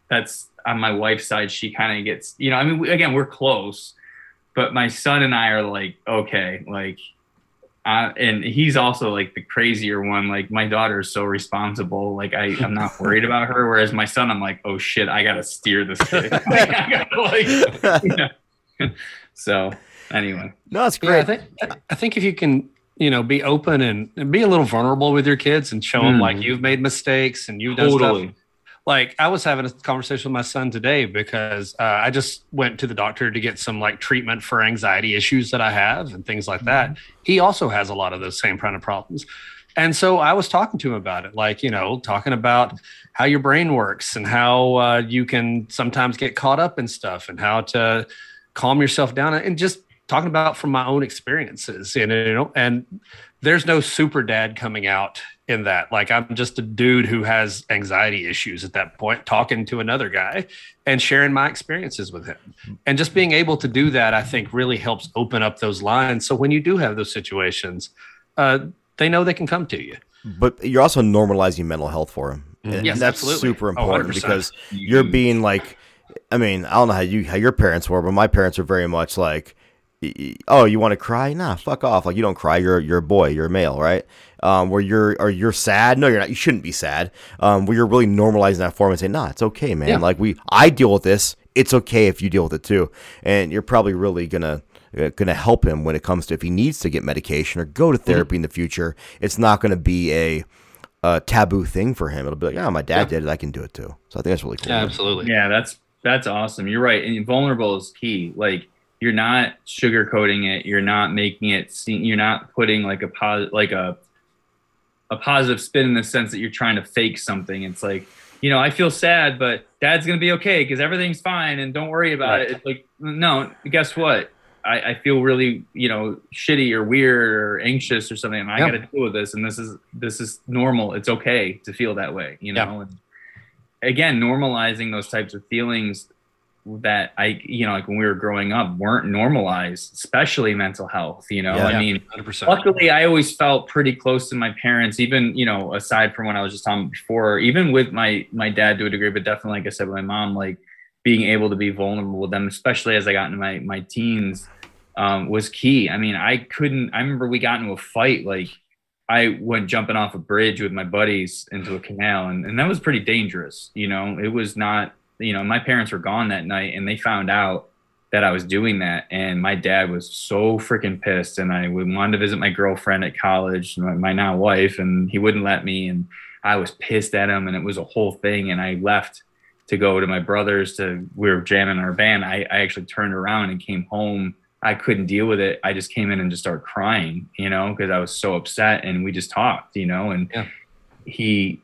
that's on my wife's side. She kind of gets, you know, I mean, we, again, we're close, but my son and I are like, okay, like, uh, and he's also like the crazier one. Like my daughter is so responsible. Like I, I'm not worried about her. Whereas my son, I'm like, oh shit, I gotta steer this kid. Like, gotta, like, you know. so anyway, no, it's Yeah, I great. think I think if you can, you know, be open and, and be a little vulnerable with your kids and show them Mm. like you've made mistakes and you've done stuff. Like I was having a conversation with my son today because uh, I just went to the doctor to get some like treatment for anxiety issues that I have and things like that. He also has a lot of those same kind of problems. And so I was talking to him about it, like, you know, talking about how your brain works and how uh, you can sometimes get caught up in stuff and how to calm yourself down and just talking about from my own experiences. And, you know, and there's no super dad coming out in that. Like I'm just a dude who has anxiety issues at that point, talking to another guy and sharing my experiences with him. And just being able to do that, I think really helps open up those lines. So when you do have those situations, uh, they know they can come to you. But you're also normalizing mental health for him. And Yes, that's absolutely. super Oh, important 100%. because you're being like I mean, I don't know how you how your parents were, but my parents are very much like oh, you want to cry? Nah, fuck off. Like you don't cry. You're you're a boy. You're a male, right? Um, where you're or you're sad. No, you're not. You shouldn't be sad. Um, where you're really normalizing that form and saying, nah, it's okay, man. Yeah. Like we, I deal with this. It's okay if you deal with it too. And you're probably really gonna uh, gonna help him when it comes to if he needs to get medication or go to Mm-hmm. therapy in the future. It's not gonna be a a taboo thing for him. It'll be like, yeah, my dad did it. I can do it too. So I think that's really cool. absolutely. Yeah, that's that's awesome. You're right. And vulnerable is key. Like you're not sugarcoating it. You're not making it seem. You're not putting like a pos like a a positive spin in the sense that you're trying to fake something. It's like you know, I feel sad, but Dad's gonna be okay because everything's fine, and don't worry about Right. it. It's like no, guess what? I, I feel really you know shitty or weird or anxious or something. And I Yeah. got to deal with this, and this is this is normal. It's okay to feel that way. You know. And, again normalizing those types of feelings that I, you know, like when we were growing up, weren't normalized, especially mental health. You know, Yeah. I Yeah. mean, 100%. luckily, I always felt pretty close to my parents, even you know, aside from what I was just talking before, even with my my dad to a degree, but definitely, like I said, with my mom, like being able to be vulnerable with them, especially as I got into my my teens, um, was key. I mean, I couldn't. I remember we got into a fight, like. I went jumping off a bridge with my buddies into a canal, and, and that was pretty dangerous. You know, it was not, you know, my parents were gone that night and they found out that I was doing that. And my dad was so freaking pissed. And I wanted to visit my girlfriend at college, my, my now wife, and he wouldn't let me. And I was pissed at him, and it was a whole thing. And I left to go to my brother's to, we were jamming our band. I, I actually turned around and came home I couldn't deal with it. I just came in and just started crying, you know, because I was so upset and we just talked, you know, and Yeah. he,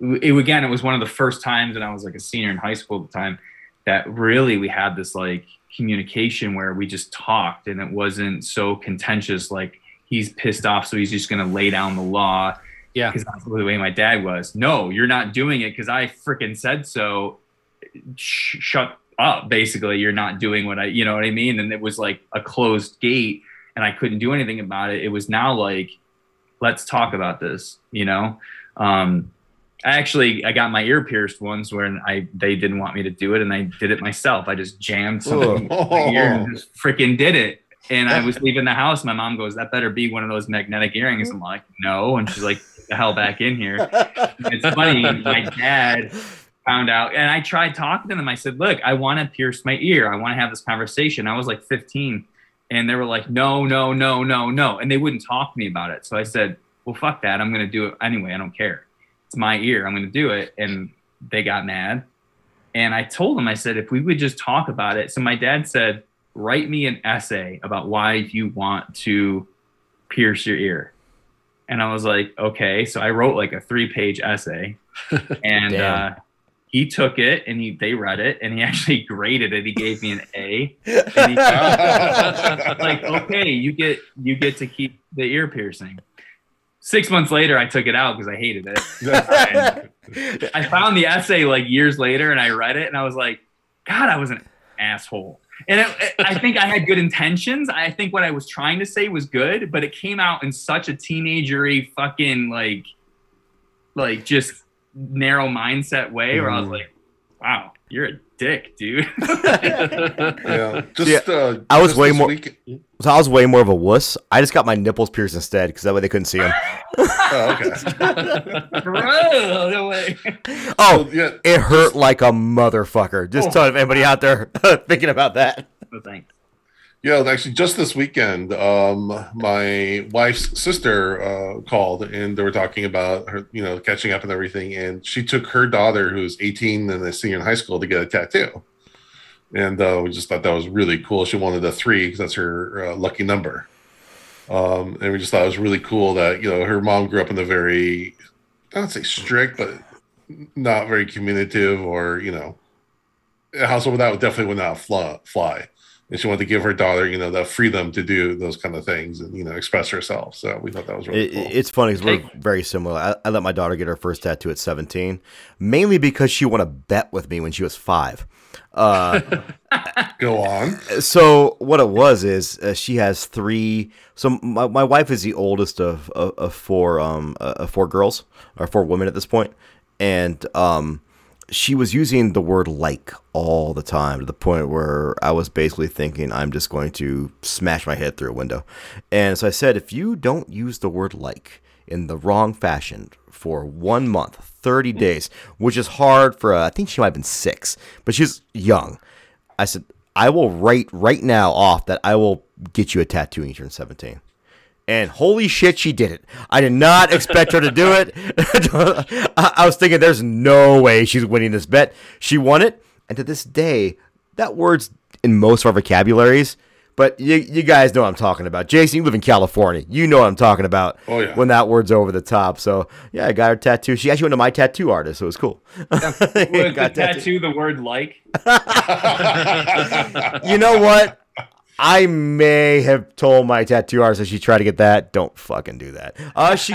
it, again, it was one of the first times, and I was like a senior in high school at the time, that really we had this like communication where we just talked and it wasn't so contentious. Like he's pissed off, so he's just going to lay down the law. Yeah. Because that's the way my dad was. No, you're not doing it because I freaking said so. Sh- shut up basically you're not doing what i you know what i mean and it was like a closed gate and i couldn't do anything about it it was now like let's talk about this you know um I actually I got my ear pierced once when I they didn't want me to do it and I did it myself. I just jammed something in my ear and just freaking did it. And I was leaving the house. My mom goes, "That better be one of those magnetic earrings." I'm like, "No," and she's like, "Get "The hell back in here." it's funny. My dad found out, and I tried talking to them. I said, "Look, I want to pierce my ear. I want to have this conversation." I was like 15, and they were like, "No, no, no, no, no," and they wouldn't talk to me about it. So I said, "Well, fuck that. I'm gonna do it anyway. I don't care. It's my ear. I'm gonna do it." And they got mad, and I told them, I said, "If we would just talk about it." So my dad said, "Write me an essay about why you want to pierce your ear." And I was like, okay. So I wrote like a three page essay and uh, he took it and he, they read it and he actually graded it. He gave me an A. And he, like, okay, you get, you get to keep the ear piercing. Six months later, I took it out because I hated it. I found the essay like years later and I read it and I was like, God, I was an asshole. And it, it- I think I had good intentions. I think what I was trying to say was good, but it came out in such a teenagery fucking like, like just narrow mindset way where I was Mhm. like, wow, you're a dick, dude. yeah, just uh, I was way more- week- So I was way more of a wuss. I just got my nipples pierced instead because that way they couldn't see them. Oh, okay. Bro, no way. Oh, So, yeah, it hurt like a motherfucker. Just Oh. tell anybody out there thinking about that. No thanks. Yeah, actually, just this weekend, um, my wife's sister uh, called and they were talking about her, you know, catching up and everything. And she took her daughter, who's 18 and a senior in high school, to get a tattoo. And uh, we just thought that was really cool. She wanted a three because that's her uh, lucky number. Um, and we just thought it was really cool that, you know, her mom grew up in a very, I don't say strict, but not very communicative or, you know, a household that would definitely would not fly. Fly and she wanted to give her daughter, you know, the freedom to do those kind of things and you know express herself. So we thought that was really It, cool. It's funny because we're very similar. I, I let my daughter get her first tattoo at 17, mainly because she won a bet with me when she was five. Uh, Go on. so what it was is uh, she has three. So my, my wife is the oldest of of, of four um uh, of four girls or four women at this point, and um she was using the word like all the time to the point where I was basically thinking I'm just going to smash my head through a window. And so I said, if you don't use the word like in the wrong fashion for one month, 30 days, which is hard for, uh, I think she might have been six, but she's young. I said, I will write right now off that I will get you a tattoo when you turn 17. And holy shit, she did it. I did not expect her to do it. I, was thinking, there's no way she's winning this bet. She won it. And to this day, that word's in most of our vocabularies. But you, you guys know what I'm talking about. Jason, you live in California. You know what I'm talking about Oh, yeah. when that word's over the top. So, yeah, I got her tattoo. She actually went to my tattoo artist, so it was cool. Was the tattoo the word like? you know what? I may have told my tattoo artist that she tried to get that. Don't fucking do that. Uh, she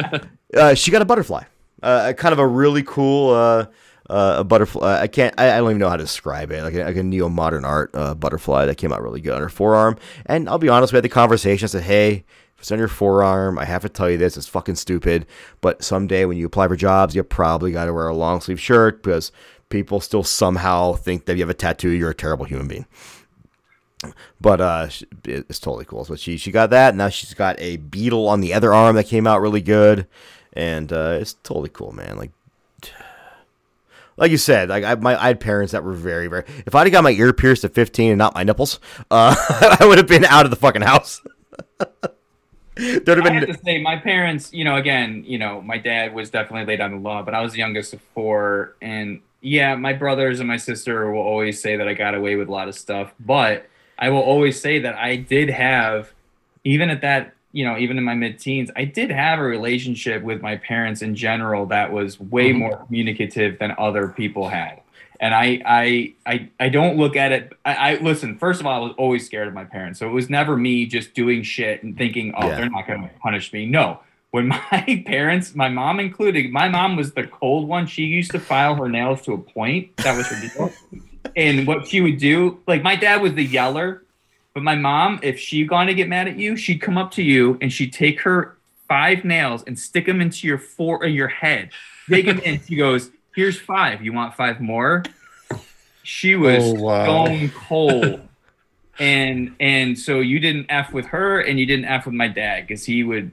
uh, she got a butterfly, uh, kind of a really cool uh, uh, a butterfly. I can't. I, I don't even know how to describe it. Like a, like a neo modern art uh, butterfly that came out really good on her forearm. And I'll be honest, we had the conversation. I said, "Hey, if it's on your forearm, I have to tell you this. It's fucking stupid. But someday when you apply for jobs, you probably got to wear a long sleeve shirt because people still somehow think that you have a tattoo. You're a terrible human being." But uh it's totally cool so she she got that now she's got a beetle on the other arm that came out really good and uh it's totally cool man like like you said like I, my, I had parents that were very very if i'd have got my ear pierced at 15 and not my nipples uh i would have been out of the fucking house there'd have been. I have to say, my parents, you know, again, you know, my dad was definitely laid on the law, but I was the youngest of four. And yeah, my brothers and my sister will always say that I got away with a lot of stuff. But I will always say that I did have, even at that, you know, even in my mid teens, I did have a relationship with my parents in general that was way Mhm. more communicative than other people had. And I, I, I, I don't look at it. I, I listen. First of all, I was always scared of my parents, so it was never me just doing shit and thinking, "Oh, Yeah. they're not going to punish me." No, when my parents, my mom included, my mom was the cold one. She used to file her nails to a point. That was her deal. And what she would do, like my dad was the yeller, but my mom, if she gone to get mad at you, she'd come up to you and she'd take her five nails and stick them into your fore or your head. Take them in. She goes, "Here's five. You want five more?" She was Oh, wow. stone cold. And and so you didn't f with her, and you didn't f with my dad because he would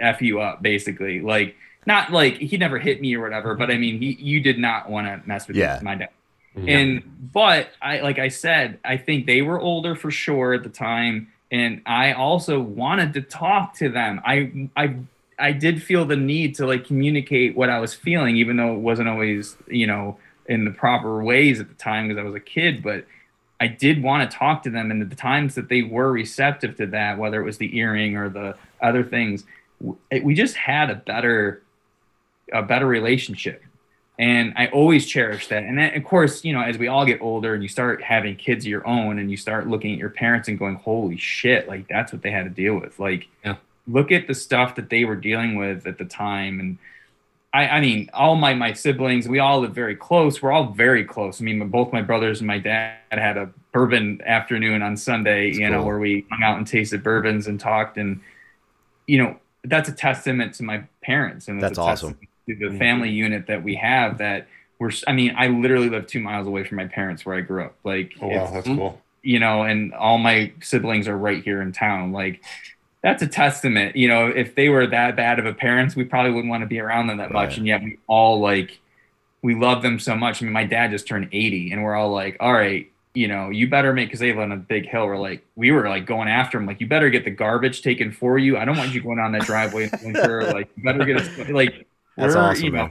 f you up basically. Like not like he never hit me or whatever, but I mean he you did not want to mess with Yeah. my dad. Mhm. And but I like I said, I think they were older for sure at the time, and I also wanted to talk to them. I I I did feel the need to like communicate what I was feeling, even though it wasn't always you know in the proper ways at the time because I was a kid, but. I did want to talk to them, and the times that they were receptive to that, whether it was the earring or the other things, we just had a better, a better relationship and I always cherish that. And then, of course, you know, as we all get older and you start having kids of your own, and you start looking at your parents and going, "Holy shit!" Like that's what they had to deal with. Like, Yeah. look at the stuff that they were dealing with at the time. And I, I mean, all my my siblings, we all live very close. We're all very close. I mean, both my brothers and my dad had a bourbon afternoon on Sunday. That's you know, where we hung out and tasted bourbons and talked and you know that's a testament to my parents and That's a awesome. The Mhm. family unit that we have that we're i mean i literally live two miles away from my parents where i grew up. Like oh wow, that's cool. you know and all my siblings are right here in town. Like that's a testament you know if they were that bad of a parents we probably wouldn't want to be around them that much. Right. and yet we all like we love them so much. I mean my dad just turned 80 and we're all like all right you know you better make because they live on a big hill. We're like we were like going after him like you better get the garbage taken for you. I don't want you going on that driveway in the winter. Like you better get a like That's we're, awesome, you know,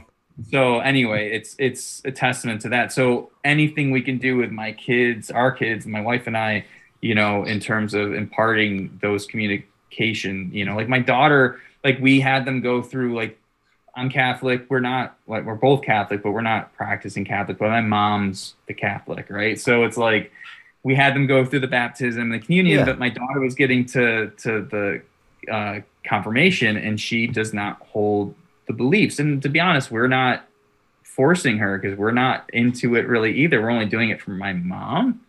so anyway it's it's a testament to that. So anything we can do with my kids our kids my wife and i you know in terms of imparting those communication you know like my daughter like we had them go through like i'm catholic we're not like we're both catholic but we're not practicing catholic but my mom's the catholic right? So it's like we had them go through the baptism the communion Yeah. but my daughter was getting to to the uh, confirmation and she does not hold the beliefs. And to be honest we're not forcing her because we're not into it really either. We're only doing it for my mom.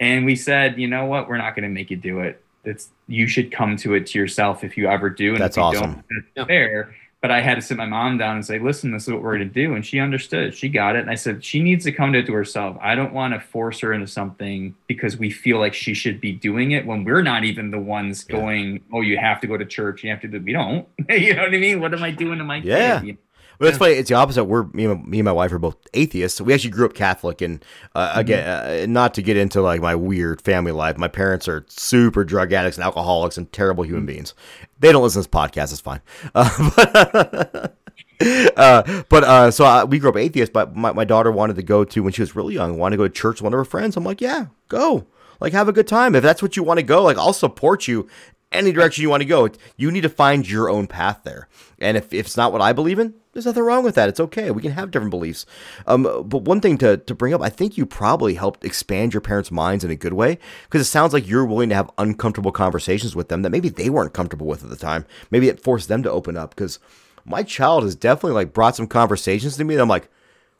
And we said you know what? We're not going to make you do it. It's you should come to it to yourself if you ever do and That's if you awesome. don't that's Yeah. fair but i had to sit my mom down and say listen this is what we're going to do. And she understood. She got it. And i said she needs to come to it to herself. I don't want to force her into something because we feel like she should be doing it when we're not even the ones Yeah. going oh you have to go to church. You have to do we don't. You know what i mean? What am i doing to my Yeah. kid? You But it's funny. It's the opposite. We're me and, me and my wife are both atheists. We actually grew up Catholic, and uh, again, uh, not to get into like my weird family life. My parents are super drug addicts and alcoholics and terrible human beings. They don't listen to this podcast. It's fine. Uh, but uh, but uh, so uh, we grew up atheist. But my, my daughter wanted to go to when she was really young. Wanted to go to church with one of her friends. I'm like, yeah, go. Like, have a good time. If that's what you want to go, like, I'll support you any direction you want to go. You need to find your own path there. And if, if it's not what I believe in, there's nothing wrong with that. It's okay. We can have different beliefs. Um, but one thing to, to bring up, I think you probably helped expand your parents' minds in a good way because it sounds like you're willing to have uncomfortable conversations with them that maybe they weren't comfortable with at the time. Maybe it forced them to open up because my child has definitely like brought some conversations to me that I'm like,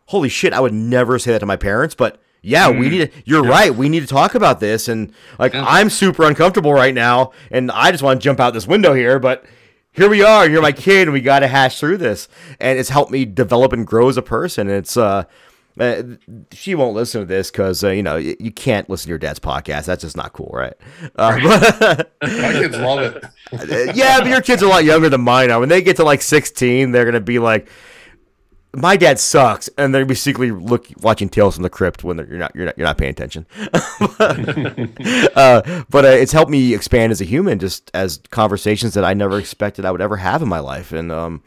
holy shit, I would never say that to my parents, but yeah, we need to, you're right. We need to talk about this. And like, Yeah. I'm super uncomfortable right now. And I just want to jump out this window here, but here we are. You're my kid and we got to hash through this. And it's helped me develop and grow as a person. And it's, uh, uh, she won't listen to this because uh, you know y- you can't listen to your dad's podcast. That's just not cool, right? Uh, My kids love it. uh, yeah, but your kids are a lot younger than mine are. When they get to like 16, they're gonna be like, "My dad sucks," and they're secretly look watching Tales from the Crypt when they're, you're not you're not you're not paying attention. uh, but uh, it's helped me expand as a human, just as conversations that I never expected I would ever have in my life, and um,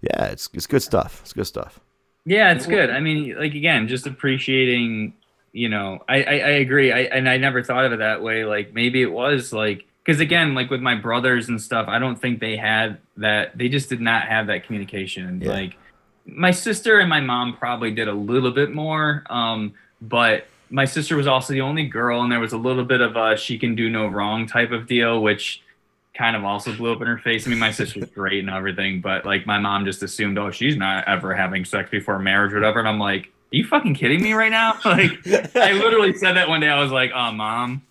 yeah, it's it's good stuff. It's good stuff. Yeah, it's good. I mean, like again, just appreciating. You know, I I, I agree. I and I never thought of it that way. Like maybe it was like because again, like with my brothers and stuff, I don't think they had that. They just did not have that communication. Yeah. Like my sister and my mom probably did a little bit more. Um, but my sister was also the only girl, and there was a little bit of a she can do no wrong type of deal, which kind of also blew up in her face. I mean, my sister's great and everything, but like my mom just assumed, oh, she's not ever having sex before marriage or whatever. And I'm like, are you fucking kidding me right now? Like, I literally said that one day. I was like, oh, mom,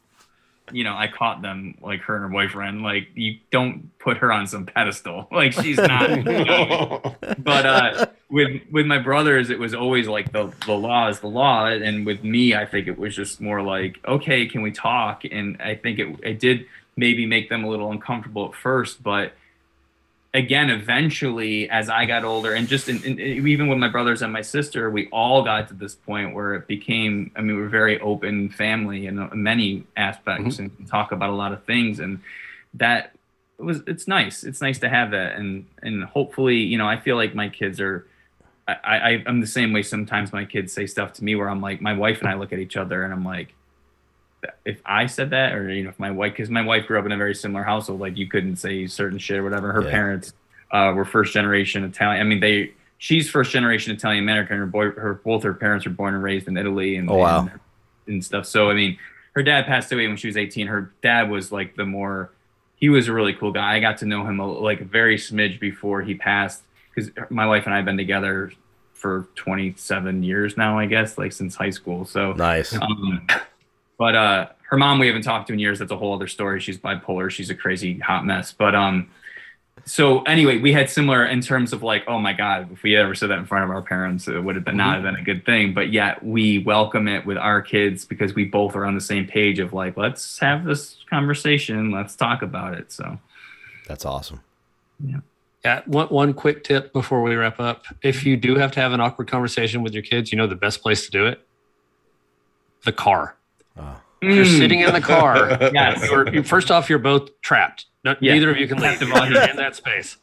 you know, I caught them like her and her boyfriend. Like, you don't put her on some pedestal. Like, she's not. you know. But uh, with with my brothers, it was always like the the law is the law, and with me, I think it was just more like, okay, can we talk? And I think it it did maybe make them a little uncomfortable at first, but again, eventually, as I got older, and just in, in, even with my brothers and my sister, we all got to this point where it became. I mean, we're very open family in uh, many aspects, and talk about a lot of things, and that was. It's nice. It's nice to have that, and and hopefully, you know, I feel like my kids are. I, I I'm the same way. Sometimes my kids say stuff to me where I'm like, my wife and I look at each other, and I'm like. If I said that, or you know, if my wife, because my wife grew up in a very similar household, like you couldn't say certain shit or whatever. Her Yeah. parents uh, were first generation Italian. I mean, they she's first generation Italian American. Her boy, her both her parents were born and raised in Italy, and Oh, wow. and, and stuff. So I mean, her dad passed away when she was 18. Her dad was like the more he was a really cool guy. I got to know him a, like a very smidge before he passed because my wife and I have been together for 27 years now, I guess, like since high school. So Nice. um, but uh, her mom we haven't talked to in years. That's a whole other story. She's bipolar. She's a crazy hot mess. But um, so anyway, we had similar in terms of like, oh my god, if we ever said that in front of our parents, it would have been not have been a good thing. But yet we welcome it with our kids because we both are on the same page of like, let's have this conversation, let's talk about it. So That's awesome. Yeah, one one quick tip before we wrap up: if you do have to have an awkward conversation with your kids, you know the best place to do it. The car. You're Mm, sitting in the car. Yes. You're, you- first off, you're both trapped. No, Yeah. Neither of you can leave. You're in that space,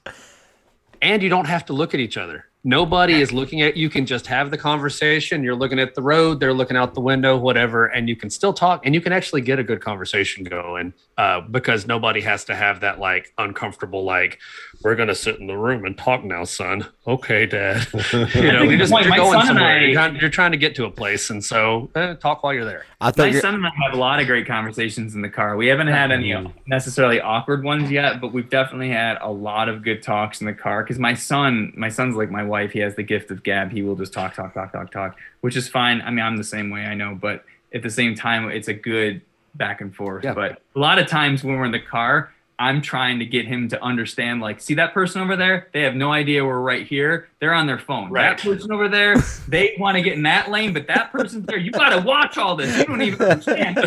and you don't have to look at each other. Nobody is looking at you. Can just have the conversation. You're looking at the road. They're looking out the window, whatever, and you can still talk. And you can actually get a good conversation going uh, because nobody has to have that like uncomfortable like we're gonna sit in the room and talk now, son. Okay, dad. you know, think you the just point- you're going somewhere. I- you're, trying, you're trying to get to a place, and so eh, talk while you're there. I thought My son and I have a lot of great conversations in the car. We haven't had any necessarily awkward ones yet, but we've definitely had a lot of good talks in the car. Because my son, my son's like my wife. He has the gift of gab. He will just talk, talk, talk, talk, talk, which is fine. I mean, I'm the same way, I know, but at the same time, it's a good back and forth. Yeah. But a lot of times when we're in the car, I'm trying to get him to understand, like, see that person over there? They have no idea we're right here. They're on their phone. Right. That person over there, they want to get in that lane, but that person's there. You got to watch all this. You don't even understand.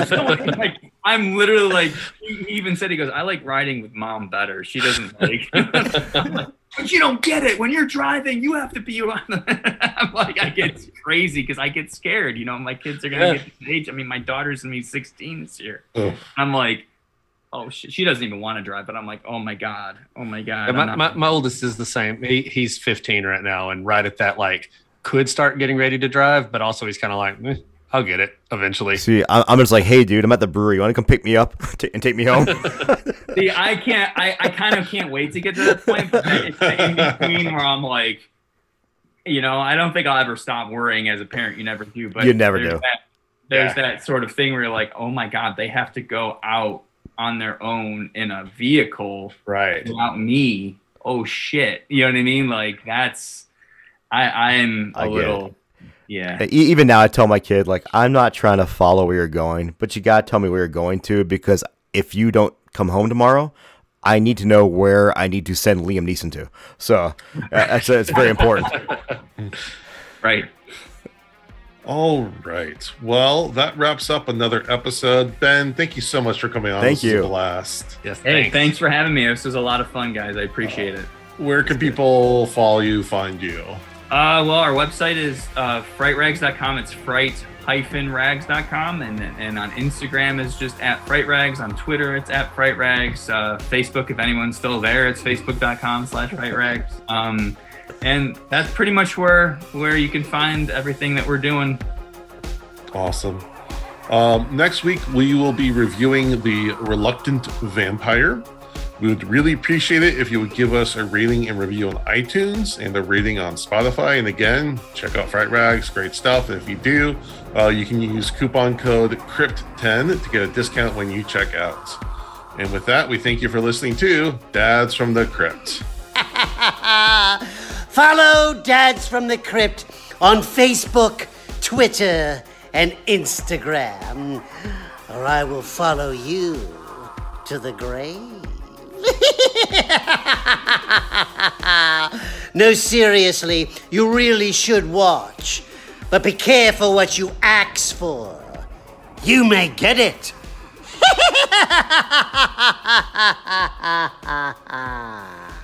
Like, I'm literally like, he even said, he goes, I like riding with mom better. She doesn't like, like, but you don't get it. When you're driving, you have to be on the. I'm like, I get crazy because I get scared. You know, my kids are going to Yeah. get the age. I mean, my daughter's going to be 16 this year. Ugh. I'm like, oh shit, she doesn't even want to drive, but I'm like, oh my god, oh my god. Yeah, my, my, my oldest is the same. He, he's 15 right now, and right at that, like, could start getting ready to drive, but also he's kind of like, eh, I'll get it eventually. see, I- I'm just like, hey, dude, I'm at the brewery. You want to come pick me up t- and take me home? See, I can't. I, I kind of can't wait to get to that point. But it's the in between where I'm like, you know, I don't think I'll ever stop worrying as a parent. You never do, but You never there's do. That, there's Yeah. that sort of thing where you're like, oh my god, they have to go out on their own in a vehicle Right. without me. Oh shit, you know what I mean? Like that's, I I'm a I it. little, yeah. Even now, I tell my kid, like, I'm not trying to follow where you're going, but you got to tell me where you're going to because if you don't come home tomorrow, I need to know where I need to send Liam Neeson to. So uh, that's it's very important. Right. All right. Well, that wraps up another episode. Ben, thank you so much for coming on. Thank This was you. a blast. Yes. Hey, thanks. for having me. This was a lot of fun, guys. I appreciate it. Where can people follow you, find you? Uh, well, our website is uh, frightrags.com. It's fright-rags.com. And, and on Instagram is just at frightrags. On Twitter, it's at frightrags. Uh, Facebook, if anyone's still there, it's facebook.com slash frightrags. Um, and that's pretty much where, where you can find everything that we're doing. Awesome. Um, next week, we will be reviewing The Reluctant Vampire. We would really appreciate it if you would give us a rating and review on iTunes and a rating on Spotify. And again, check out Fright Rags, great stuff. And if you do, uh, you can use coupon code CRYPT10 to get a discount when you check out. And with that, we thank you for listening to Dads from the Crypt. Follow Dads from the Crypt on Facebook, Twitter, and Instagram. or I will follow you to the grave. no, seriously, you really should watch. But be careful what you ask for. You may get it.